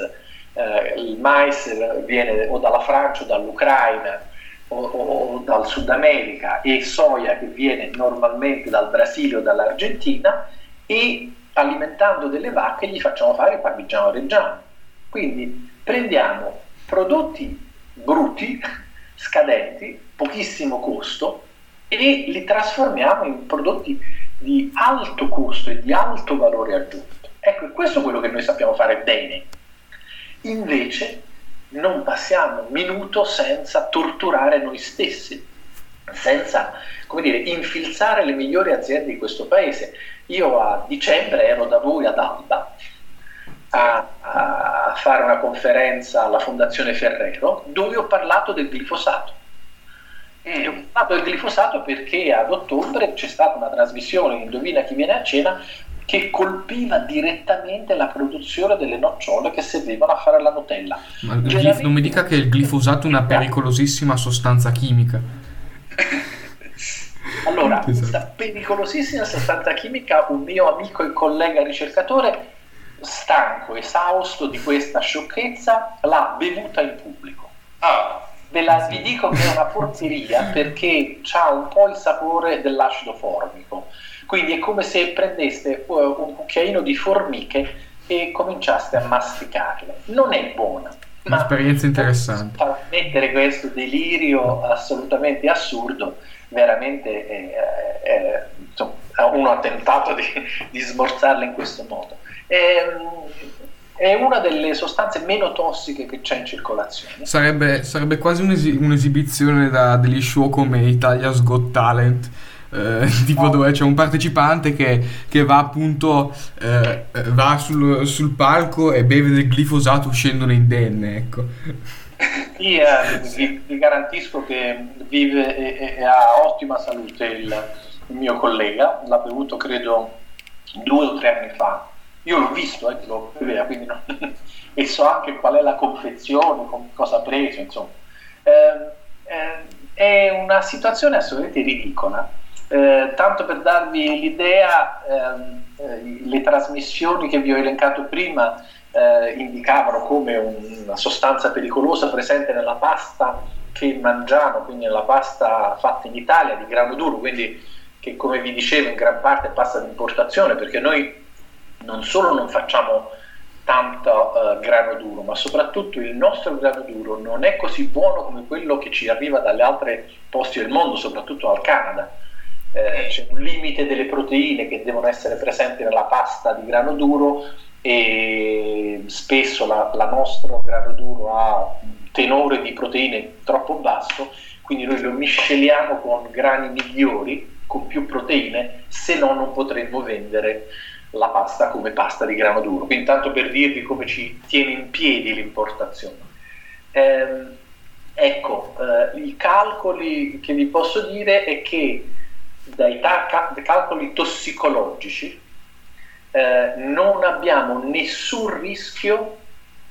eh, il mais viene o dalla Francia o dall'Ucraina o, o, o, dal Sud America e soia che viene normalmente dal Brasile o dall'Argentina e alimentando delle vacche gli facciamo fare il parmigiano reggiano. Quindi prendiamo prodotti brutti, scadenti, pochissimo costo e li trasformiamo in prodotti di alto costo e di alto valore aggiunto. Ecco, questo è quello che noi sappiamo fare bene. Invece non passiamo un minuto senza torturare noi stessi, senza come dire, infilzare le migliori aziende di questo paese. Io a dicembre ero da voi ad Alba a, a fare una conferenza alla Fondazione Ferrero dove ho parlato del glifosato. E ho parlato del glifosato perché ad ottobre c'è stata una trasmissione, Indovina chi viene a cena, che colpiva direttamente la produzione delle nocciole che servivano a fare la Nutella. Ma glif- non mi dica che il glifosato è una pericolosissima sostanza chimica. Allora, esatto. questa pericolosissima sostanza chimica, un mio amico e collega ricercatore, stanco, esausto di questa sciocchezza, l'ha bevuta in pubblico. Ah. Ve la, vi dico che è una porcheria perché ha un po' il sapore dell'acido formico. Quindi è come se prendeste un cucchiaino di formiche e cominciaste a masticarle. Non è buona. Un'esperienza interessante. Per mettere questo delirio assolutamente assurdo, veramente è, è, insomma, uno ha tentato di, di smorzarla in questo modo. È, è una delle sostanze meno tossiche che c'è in circolazione. Sarebbe, sarebbe quasi un'esi- un'esibizione da degli show come Italia's Got Talent. Eh, tipo dove c'è un partecipante che, che va appunto eh, va sul, sul, palco e beve del glifosato uscendone indenne ecco sì, eh, vi, vi, garantisco che vive e, e, ha ottima salute il, il mio collega l'ha bevuto credo due o tre anni fa io l'ho visto, eh, lo beveva, quindi no. e so anche qual è la confezione, cosa ha preso, insomma. Eh, eh, è una situazione assolutamente ridicola. Eh, tanto per darvi l'idea, ehm, eh, le trasmissioni che vi ho elencato prima eh, indicavano come una sostanza pericolosa presente nella pasta che mangiamo, quindi nella pasta fatta in Italia di grano duro, quindi che come vi dicevo in gran parte è pasta di importazione, perché noi non solo non facciamo tanto uh, grano duro, ma soprattutto il nostro grano duro non è così buono come quello che ci arriva dalle altre posti del mondo, soprattutto dal Canada. Eh, c'è un limite delle proteine che devono essere presenti nella pasta di grano duro e spesso la, la nostro grano duro ha un tenore di proteine troppo basso, quindi noi lo misceliamo con grani migliori, con più proteine, se no non potremmo vendere la pasta come pasta di grano duro. Quindi tanto per dirvi come ci tiene in piedi l'importazione. Eh, ecco, eh, i calcoli che vi posso dire è che dai ta- calcoli tossicologici eh, non abbiamo nessun rischio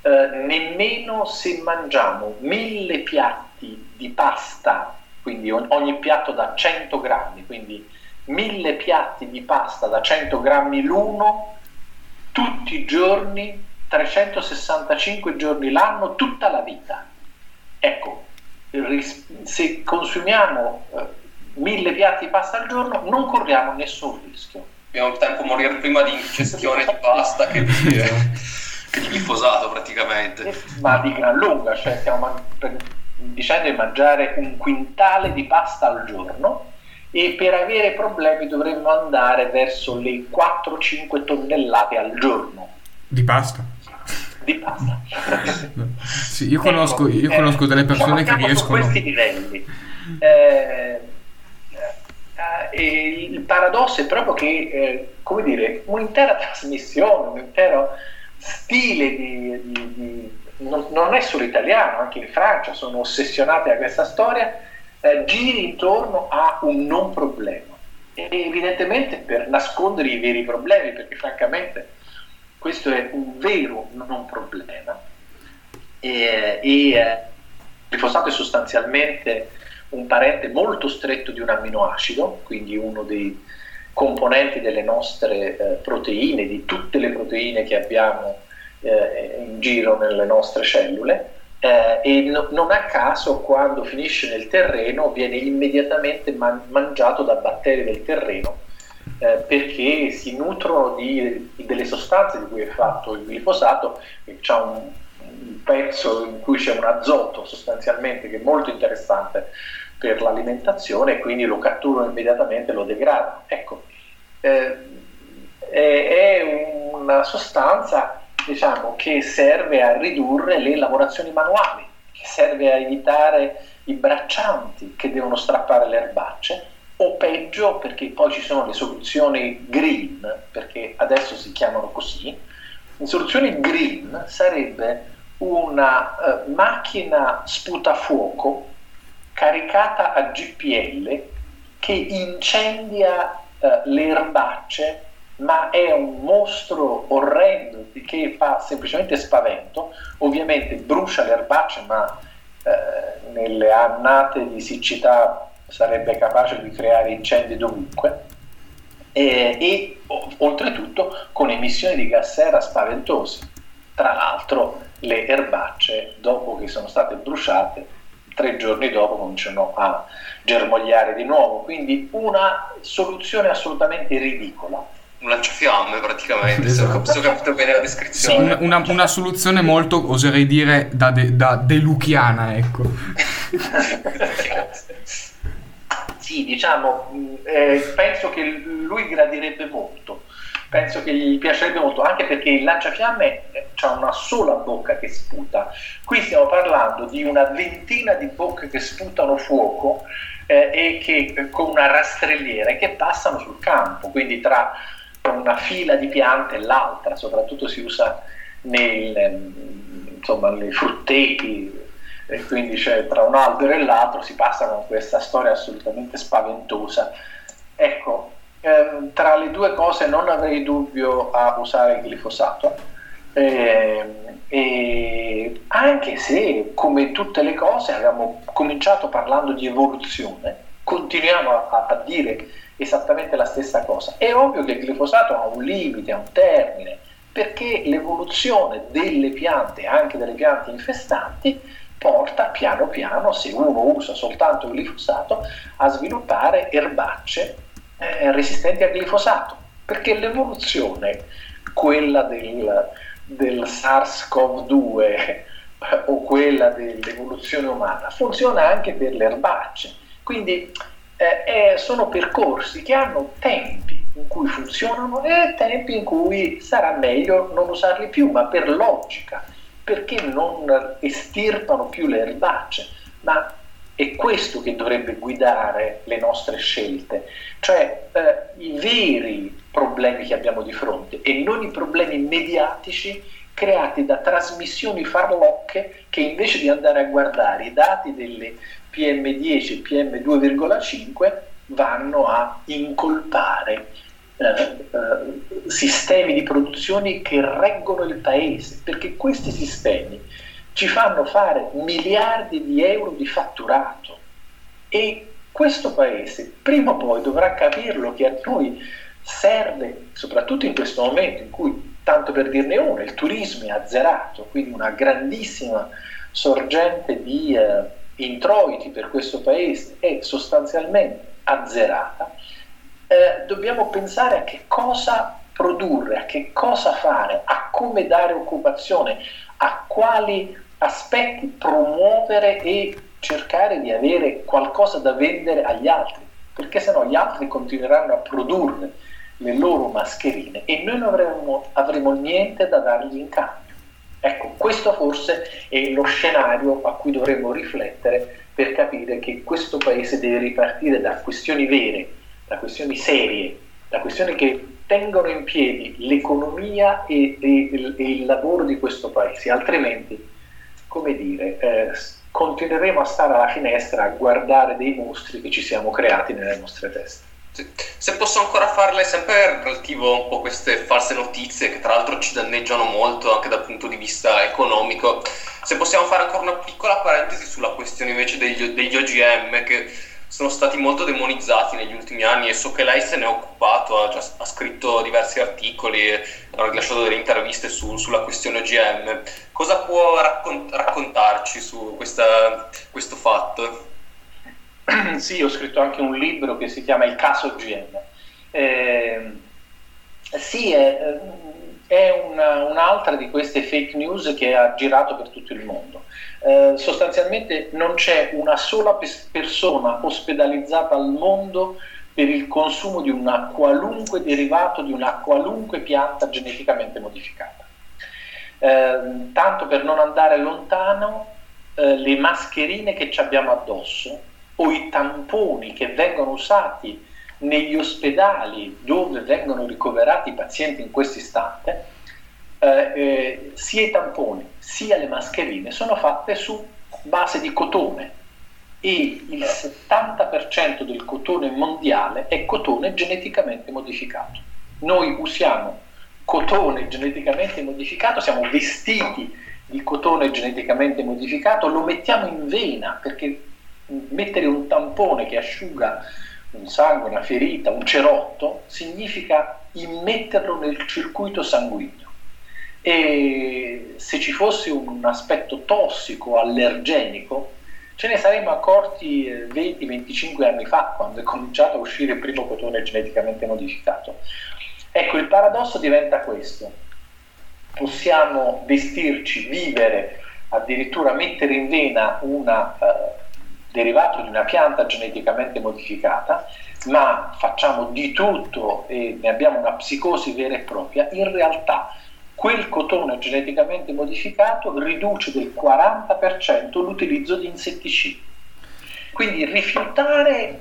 eh, nemmeno se mangiamo mille piatti di pasta, quindi ogni piatto da 100 grammi, quindi mille piatti di pasta da 100 grammi l'uno tutti i giorni, 365 giorni l'anno, tutta la vita. Ecco, se consumiamo eh, mille piatti di pasta al giorno non corriamo nessun rischio. Abbiamo il tempo a morire prima di ingestione di pasta che di, eh, che di glifosato praticamente. Eh, ma di gran lunga, cioè stiamo dicendo di mangiare un quintale di pasta al giorno e per avere problemi dovremmo andare verso le 4-5 tonnellate al giorno. Di pasta? Di pasta. sì, io conosco, io ecco, conosco delle persone diciamo che riescono... a questi livelli. Eh, eh, il paradosso è proprio che, eh, come dire, un'intera trasmissione, un intero stile di, di, di non, non, è solo italiano, anche in Francia sono ossessionati da questa storia, eh, giri intorno a un non problema. E evidentemente per nascondere i veri problemi, perché francamente questo è un vero non problema e, e eh, è sostanzialmente un parente molto stretto di un amminoacido, quindi uno dei componenti delle nostre eh, proteine, di tutte le proteine che abbiamo eh, in giro nelle nostre cellule eh, e no, non a caso quando finisce nel terreno viene immediatamente man- mangiato da batteri del terreno eh, perché si nutrono di, di, delle sostanze di cui è fatto il glifosato, c'è un, un pezzo in cui c'è un azoto sostanzialmente che è molto interessante per l'alimentazione e quindi lo catturano immediatamente e lo degradano. Ecco, eh, è una sostanza diciamo, che serve a ridurre le lavorazioni manuali, che serve a evitare i braccianti che devono strappare le erbacce o peggio perché poi ci sono le soluzioni green, perché adesso si chiamano così, le soluzioni green sarebbe una uh, macchina sputafuoco caricata a GPL che incendia uh, le erbacce ma è un mostro orrendo che fa semplicemente spavento, ovviamente brucia le erbacce ma eh, nelle annate di siccità sarebbe capace di creare incendi dovunque e, e oltretutto con emissioni di gas serra spaventose. Tra l'altro le erbacce dopo che sono state bruciate tre giorni dopo cominciano a germogliare di nuovo, quindi una soluzione assolutamente ridicola un lanciafiamme praticamente, esatto. se ho capito bene la descrizione. Sì, una, una, soluzione molto, oserei dire, da, de, da deluchiana, ecco. sì, diciamo, eh, penso che lui gradirebbe molto, penso che gli piacerebbe molto, anche perché il lanciafiamme eh, ha una sola bocca che sputa. Qui stiamo parlando di una ventina di bocche che sputano fuoco eh, e che eh, con una rastrelliera che passano sul campo, quindi tra una fila di piante e l'altra, soprattutto si usa nel, ehm, insomma, nei frutteti, e quindi c'è tra un albero e l'altro si passa con questa storia assolutamente spaventosa. Ecco, ehm, tra le due cose non avrei dubbio a usare il glifosato, ehm, e anche se come tutte le cose abbiamo cominciato parlando di evoluzione, continuiamo a, a dire esattamente la stessa cosa. È ovvio che il glifosato ha un limite, ha un termine, perché l'evoluzione delle piante, anche delle piante infestanti, porta piano piano, se uno usa soltanto il glifosato, a sviluppare erbacce eh, resistenti al glifosato, perché l'evoluzione, quella del, del SARS-CoV-2 eh, o quella dell'evoluzione umana, funziona anche per le erbacce. Quindi eh, eh, sono percorsi che hanno tempi in cui funzionano e tempi in cui sarà meglio non usarli più, ma per logica, perché non estirpano più le erbacce, ma è questo che dovrebbe guidare le nostre scelte, cioè eh, i veri problemi che abbiamo di fronte e non i problemi mediatici creati da trasmissioni farlocche che invece di andare a guardare i dati delle PM10 e PM2,5 vanno a incolpare eh, eh, sistemi di produzione che reggono il paese, perché questi sistemi ci fanno fare miliardi di euro di fatturato. E questo paese prima o poi dovrà capirlo che a noi serve, soprattutto in questo momento in cui, tanto per dirne uno, il turismo è azzerato, quindi una grandissima sorgente di... Eh, introiti per questo paese è sostanzialmente azzerata, eh, dobbiamo pensare a che cosa produrre, a che cosa fare, a come dare occupazione, a quali aspetti promuovere e cercare di avere qualcosa da vendere agli altri, perché sennò gli altri continueranno a produrre le loro mascherine e noi non avremo, avremo niente da dargli in cambio. Ecco, questo forse è lo scenario a cui dovremmo riflettere per capire che questo paese deve ripartire da questioni vere, da questioni serie, da questioni che tengono in piedi l'economia e, e, e il lavoro di questo paese, altrimenti, come dire, eh, continueremo a stare alla finestra a guardare dei mostri che ci siamo creati nelle nostre teste. Se posso ancora farle sempre relativo un po' queste false notizie che tra l'altro ci danneggiano molto anche dal punto di vista economico, se possiamo fare ancora una piccola parentesi sulla questione invece degli, degli OGM che sono stati molto demonizzati negli ultimi anni e so che lei se ne è occupato, ha, già, ha scritto diversi articoli, ha rilasciato delle interviste su, sulla questione OGM. Cosa può raccont- raccontarci su questa, questo fatto? sì, ho scritto anche un libro che si chiama Il caso GM. Eh, sì, è, è una, un'altra di queste fake news che ha girato per tutto il mondo. Eh, sostanzialmente non c'è una sola persona ospedalizzata al mondo per il consumo di una qualunque derivato di una qualunque pianta geneticamente modificata. Eh, tanto per non andare lontano, eh, le mascherine che ci abbiamo addosso o i tamponi che vengono usati negli ospedali dove vengono ricoverati i pazienti in questo istante, eh, eh, sia i tamponi sia le mascherine sono fatte su base di cotone e il 70% del cotone mondiale è cotone geneticamente modificato. Noi usiamo cotone geneticamente modificato, siamo vestiti di cotone geneticamente modificato, lo mettiamo in vena perché mettere un tampone che asciuga un sangue, una ferita, un cerotto, significa immetterlo nel circuito sanguigno. E se ci fosse un aspetto tossico, allergenico, ce ne saremmo accorti 20-25 eh, anni fa, quando è cominciato a uscire il primo cotone geneticamente modificato. Ecco, il paradosso diventa questo. Possiamo vestirci, vivere, addirittura mettere in vena una uh, derivato di una pianta geneticamente modificata, ma facciamo di tutto e ne abbiamo una psicosi vera e propria, in realtà quel cotone geneticamente modificato riduce del 40% l'utilizzo di insetticidi. Quindi rifiutare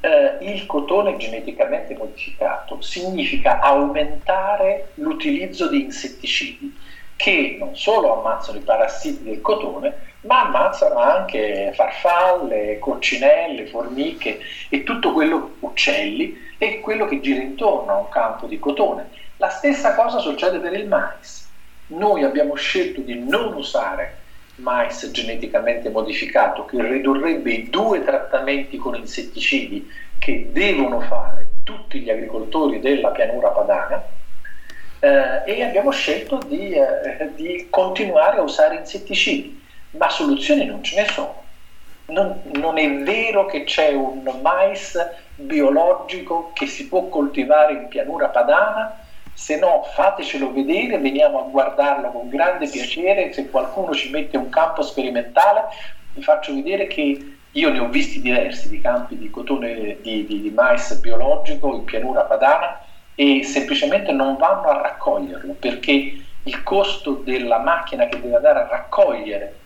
eh, il cotone geneticamente modificato significa aumentare l'utilizzo di insetticidi che non solo ammazzano i parassiti del cotone, ma ammazzano anche farfalle, coccinelle, formiche e tutto quello, uccelli, e quello che gira intorno a un campo di cotone. La stessa cosa succede per il mais. Noi abbiamo scelto di non usare mais geneticamente modificato che ridurrebbe i due trattamenti con insetticidi che devono fare tutti gli agricoltori della pianura padana eh, e abbiamo scelto di, eh, di continuare a usare insetticidi ma soluzioni non ce ne sono. Non, non, è vero che c'è un mais biologico che si può coltivare in pianura padana, se no fatecelo vedere, veniamo a guardarlo con grande piacere, se qualcuno ci mette un campo sperimentale vi faccio vedere che io ne ho visti diversi di campi di cotone di, di, di mais biologico in pianura padana e semplicemente non vanno a raccoglierlo perché il costo della macchina che deve andare a raccogliere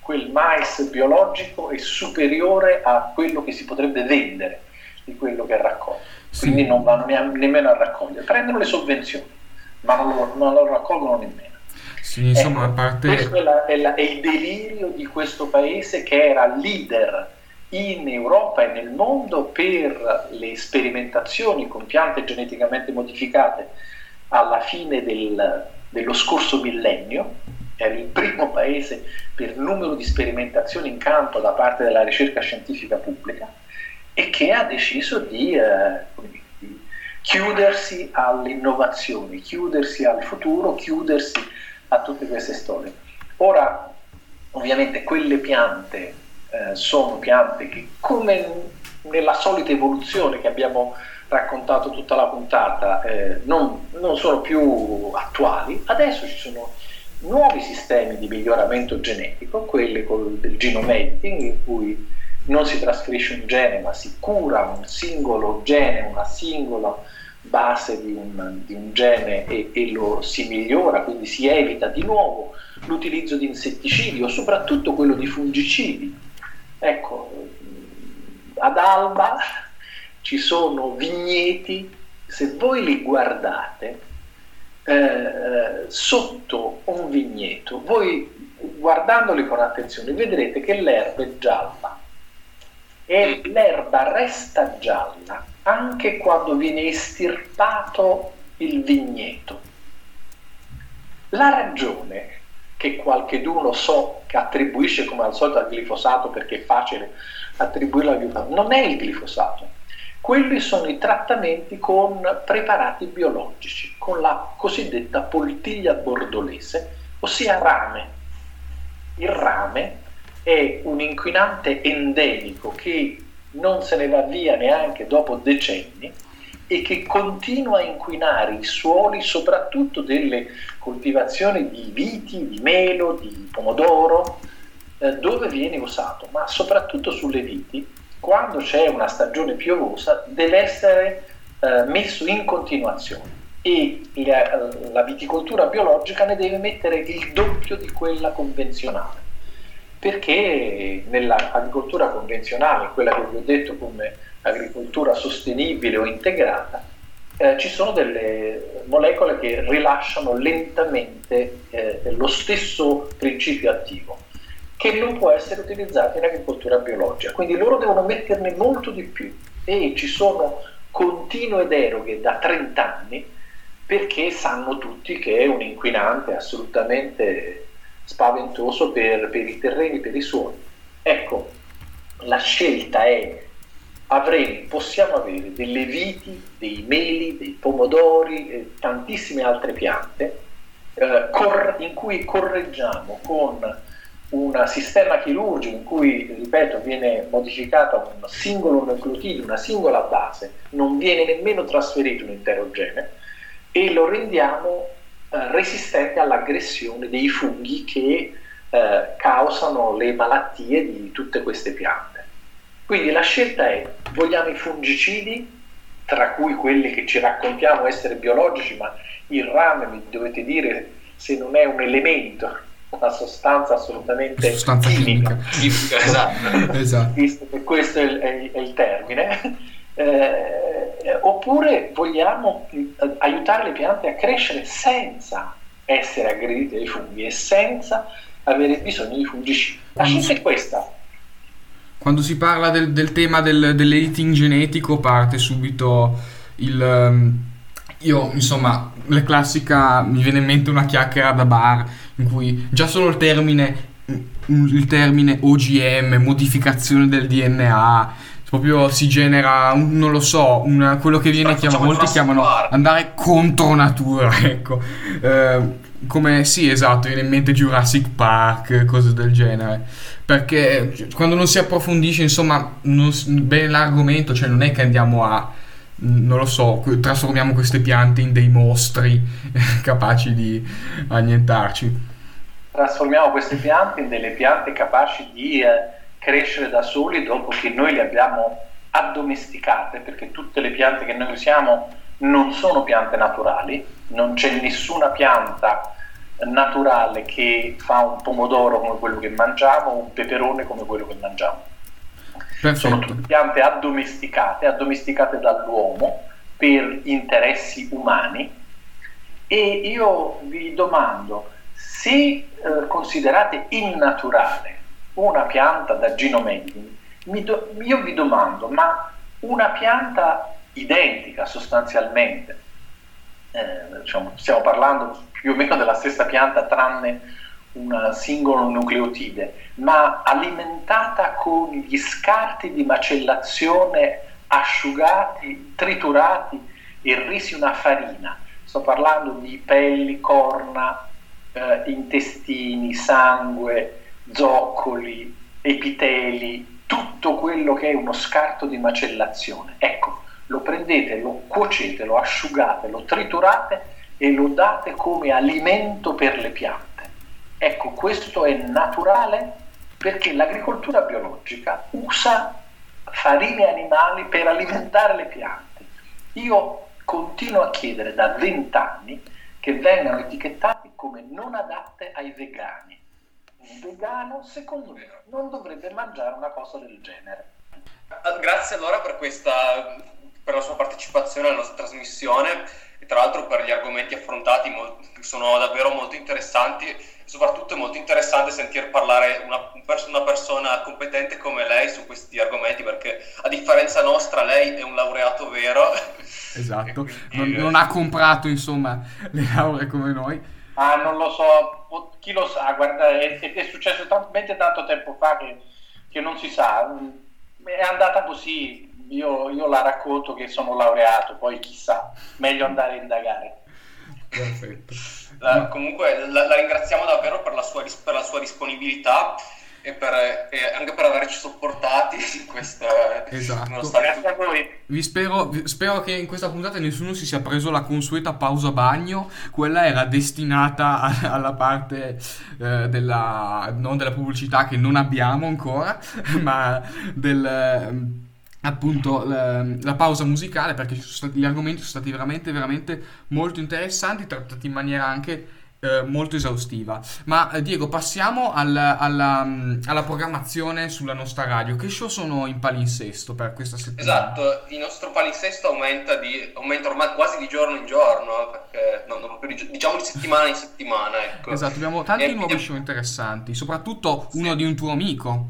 quel mais biologico è superiore a quello che si potrebbe vendere di quello che raccoglie. Sì. Quindi non vanno nemmeno a raccogliere, prendono le sovvenzioni, ma non lo, non lo raccolgono nemmeno. Sì, insomma, ecco, a parte... Questo è, la, è, la, è il delirio di questo paese che era leader in Europa e nel mondo per le sperimentazioni con piante geneticamente modificate alla fine del, dello scorso millennio era il primo paese per numero di sperimentazioni in campo da parte della ricerca scientifica pubblica e che ha deciso di, eh, di chiudersi all'innovazione, chiudersi al futuro, chiudersi a tutte queste storie. Ora, ovviamente, quelle piante eh, sono piante che, come nella solita evoluzione che abbiamo raccontato tutta la puntata, eh, non, non sono più attuali, adesso ci sono nuovi sistemi di miglioramento genetico, quelli col, del genome editing, in cui non si trasferisce un gene ma si cura un singolo gene, una singola base di un, di un gene e, e, lo si migliora, quindi si evita di nuovo l'utilizzo di insetticidi o soprattutto quello di fungicidi. Ecco, ad Alba ci sono vigneti, se voi li guardate, eh, sotto un vigneto, voi guardandoli con attenzione vedrete che l'erba è gialla e l'erba resta gialla anche quando viene estirpato il vigneto. La ragione che qualcheduno so che attribuisce come al solito al glifosato perché è facile attribuirlo al glifosato, non è il glifosato. Quelli sono i trattamenti con preparati biologici, con la cosiddetta poltiglia bordolese, ossia rame. Il rame è un inquinante endemico che non se ne va via neanche dopo decenni e che continua a inquinare i suoli soprattutto delle coltivazioni di viti, di melo, di pomodoro, eh, dove viene usato, ma soprattutto sulle viti, quando c'è una stagione piovosa, deve essere eh, messo in continuazione e la, la viticoltura biologica ne deve mettere il doppio di quella convenzionale perché nell'agricoltura convenzionale, quella che vi ho detto come agricoltura sostenibile o integrata, eh, ci sono delle molecole che rilasciano lentamente eh, lo stesso principio attivo che non può essere utilizzato in agricoltura biologica. Quindi loro devono metterne molto di più e ci sono continue deroghe da 30 anni perché sanno tutti che è un inquinante assolutamente spaventoso per, per i terreni, per i suoli. Ecco, la scelta è avremo, possiamo avere delle viti, dei meli, dei pomodori e tantissime altre piante eh, cor- in cui correggiamo con un sistema chirurgico in cui, ripeto, viene modificato un singolo nucleotido, una singola base, non viene nemmeno trasferito un intero gene e lo rendiamo eh, resistente all'aggressione dei funghi che eh, causano le malattie di tutte queste piante. Quindi la scelta è, vogliamo i fungicidi, tra cui quelli che ci raccontiamo essere biologici, ma il rame mi dovete dire se non è un elemento, una sostanza assolutamente sostanza chimica. chimica esatto. esatto. questo è il, è il, è il termine, eh, oppure vogliamo eh, aiutare le piante a crescere senza essere aggredite dai funghi e senza avere bisogno di fungicidi. La scelta è questa, quando si parla del, del tema del, dell'editing genetico parte subito il... Um, io, insomma, la classica, mi viene in mente una chiacchiera da bar in cui già solo il termine, il termine OGM, modificazione del DNA, proprio si genera, un, non lo so, una, quello che viene chiamato, molti chiamano andare contro natura, ecco. Eh, come, sì, esatto, viene in mente Jurassic Park, cose del genere. Perché quando non si approfondisce insomma non, bene l'argomento cioè non è che andiamo a non lo so trasformiamo queste piante in dei mostri capaci di annientarci. Trasformiamo queste piante in delle piante capaci di eh, crescere da soli dopo che noi le abbiamo addomesticate perché tutte le piante che noi usiamo non sono piante naturali non c'è nessuna pianta naturale che fa un pomodoro come quello che mangiamo, un peperone come quello che mangiamo. Perfetto. Sono tutte piante addomesticate, addomesticate dall'uomo per interessi umani e io vi domando se eh, considerate innaturale una pianta da genomating, do, io vi domando, ma una pianta identica sostanzialmente, eh, diciamo, stiamo parlando più o meno della stessa pianta tranne un singolo nucleotide, ma alimentata con gli scarti di macellazione asciugati, triturati e resi una farina. Sto parlando di pelli, corna, eh, intestini, sangue, zoccoli, epiteli, tutto quello che è uno scarto di macellazione. Ecco, lo prendete, lo cuocete, lo asciugate, lo triturate e lo date come alimento per le piante. Ecco, questo è naturale perché l'agricoltura biologica usa farine animali per alimentare le piante. Io continuo a chiedere da vent'anni che vengano etichettati come non adatte ai vegani. Un vegano, secondo me, non dovrebbe mangiare una cosa del genere. Grazie allora per questa per la sua partecipazione alla nostra trasmissione e tra l'altro per gli argomenti affrontati sono davvero molto interessanti e soprattutto è molto interessante sentire parlare una, una persona competente come lei su questi argomenti perché a differenza nostra lei è un laureato vero. Esatto, quindi, non, non ha comprato insomma le lauree come noi. Ah, non lo so, chi lo sa, guarda, è, è successo talmente tanto tempo fa che, che non si sa. È andata così, io, io la racconto che sono laureato, poi chissà, meglio andare a indagare. Perfetto. La- comunque la, la ringraziamo davvero per la sua, per la sua disponibilità e, per, e anche per averci sopportati in questa Esatto. nonostante Grazie a voi. Vi spero, vi- spero che in questa puntata nessuno si sia preso la consueta pausa bagno, quella era destinata a- alla parte eh, della, non della pubblicità che non abbiamo ancora, ma del, ehm, appunto la, la pausa musicale perché ci sono stati, gli argomenti sono stati veramente, veramente molto interessanti, trattati in maniera anche eh, molto esaustiva. Ma eh, Diego, passiamo al- alla, mm, alla programmazione sulla nostra radio. Che show sono in palinsesto per questa settimana? Esatto, il nostro palinsesto aumenta, di, aumenta ormai quasi di giorno in giorno, perché no, gio- diciamo di settimana in settimana, ecco. Esatto, abbiamo tanti E- nuovi show interessanti, soprattutto Sì. uno di un tuo amico.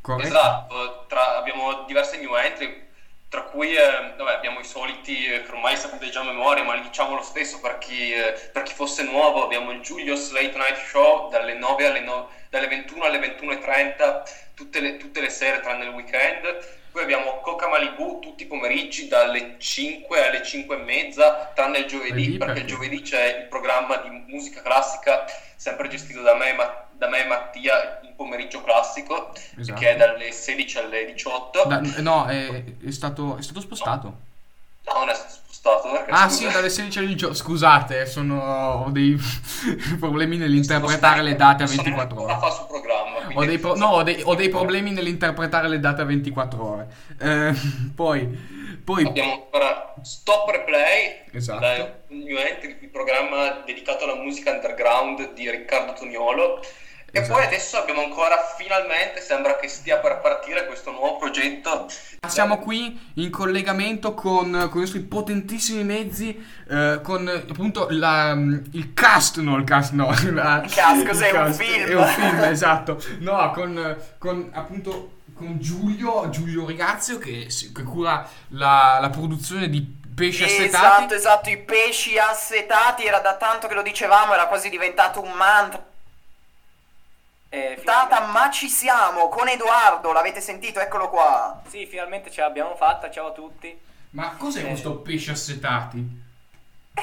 Corretto? Esatto, tra- abbiamo diverse new entry, tra cui eh, vabbè, abbiamo i soliti eh, che ormai sapete già a memoria, ma li diciamo lo stesso per chi, eh, per chi fosse nuovo. Abbiamo il Giulio's Late Night Show dalle 9 alle no- dalle 21 alle 21.30 tutte le, tutte le sere tranne il weekend. Poi abbiamo Coca Malibu tutti i pomeriggi dalle 5 alle 5 e mezza, tranne il giovedì, perché perché? il giovedì c'è il programma di musica classica, sempre gestito da me, e Ma- da me e Mattia, il pomeriggio classico, Esatto. che è dalle 16 alle 18. Da- no, è, è stato, è stato spostato. No, non è stato spostato. Perché Ah scusa. sì, dalle 16 alle 18. Scusate, sono, ho dei problemi nell'interpretare le date a Sono 24 ancora ore. fa sul programma. Ho dei, pro- no, ho dei, ho dei problemi nell'interpretare le date a 24 ore. Eh, poi, poi Abbiamo ancora Stop Replay, Esatto. la il programma dedicato alla musica underground di Riccardo Toniolo. E Esatto. poi adesso abbiamo ancora finalmente, sembra che stia per partire questo nuovo progetto. Siamo qui in collegamento con, con i nostri potentissimi mezzi, eh, con appunto la- il cast, no il cast no. la- Il cast, cos'è, il un cast, film? È un film, esatto. No, con, con appunto con Giulio, Giulio Rigazio che, che cura la, la produzione di pesci assetati. Esatto, esatto, i pesci assetati, era da tanto che lo dicevamo, era quasi diventato un mantra. Eh, Tata, ma ci siamo con Edoardo, l'avete sentito? Eccolo qua. Sì, finalmente ce l'abbiamo fatta. Ciao a tutti. Ma cos'è Eh. questo pesci assetati?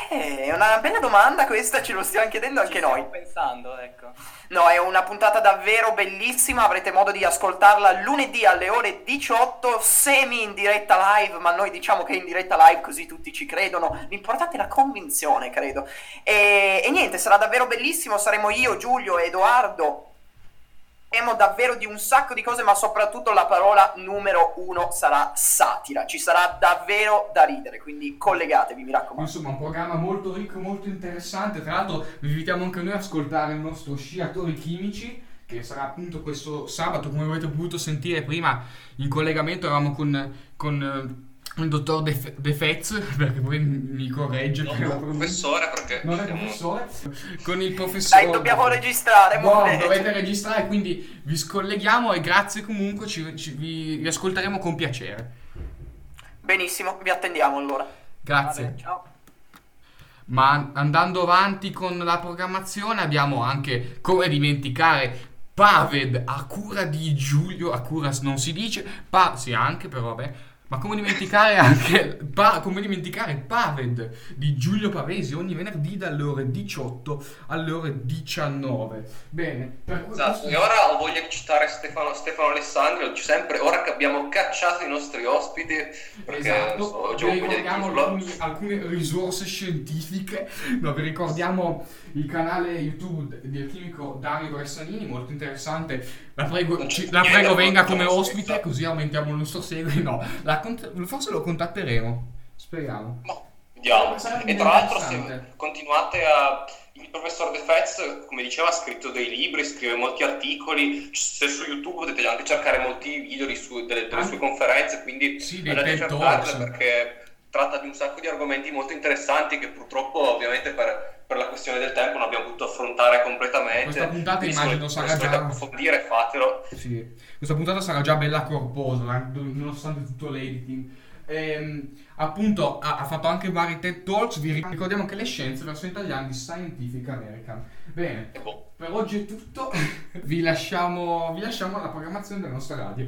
Eh, è una bella domanda questa, ce lo stiamo chiedendo anche Ci noi. stiamo pensando, ecco. No, è una puntata davvero bellissima, avrete modo di ascoltarla lunedì alle ore 18, semi in diretta live, ma noi diciamo che è in diretta live così tutti ci credono. L'importante è la convinzione, credo. E, e niente, sarà davvero bellissimo, saremo io, Giulio e Edoardo. Parleremo davvero di un sacco di cose, ma soprattutto la parola numero uno sarà satira. Ci sarà davvero da ridere, quindi collegatevi, mi raccomando. Insomma, un programma molto ricco, molto interessante. Tra l'altro, vi invitiamo anche noi ad ascoltare il nostro Sciatori Chimici, che sarà appunto questo sabato, come avete potuto sentire prima in collegamento. Eravamo con, con eh, il dottor De, Fe- De Fez, perché poi mi corregge. Non pronuncia. professore perché Non è professore, con il professore. Dai, dobbiamo registrare, No, Monete. dovete registrare, quindi vi scolleghiamo e grazie comunque, ci, ci- vi, vi ascolteremo con piacere. Benissimo, vi attendiamo allora. Grazie. Vabbè, ciao. Ma andando avanti con la programmazione abbiamo anche come dimenticare Paved a cura di Giulio, a cura non si dice, pa, sì anche però vabbè, ma come dimenticare anche pa- come dimenticare Paved di Giulio Pavesi ogni venerdì dalle ore 18 alle ore 19. Bene, per Esatto, questo- e ora ho voglia di citare Stefano, Stefano Alessandri, oggi sempre, ora che abbiamo cacciato i nostri ospiti, perché Esatto, so, vi ricordiamo alcuni- alcune risorse scientifiche, no, vi ricordiamo il canale YouTube del chimico Dario Bressanini, molto interessante, la prego, ci- la prego venga come ospite sì. così aumentiamo il nostro seguito, no, la cont- forse lo contatteremo, speriamo. Ma vediamo. E tra l'altro se continuate a... Il professor De Fez, come diceva, ha scritto dei libri, scrive molti articoli, se su YouTube potete anche cercare molti video di su- delle, delle sue conferenze, quindi Sì, andate a cercarle perché tratta di un sacco di argomenti molto interessanti che purtroppo ovviamente per, per la questione del tempo non abbiamo potuto affrontare completamente. Questa puntata Quindi immagino sarà già- approfondire, fatelo. Sì, questa puntata sarà già bella corposa, eh, nonostante tutto l'editing. Ehm, appunto, ha, ha fatto anche vari TED Talks. Vi ricordiamo che le scienze, versione italiana di Scientific American. Bene, boh. per oggi è tutto. vi, lasciamo, vi lasciamo alla programmazione della nostra radio.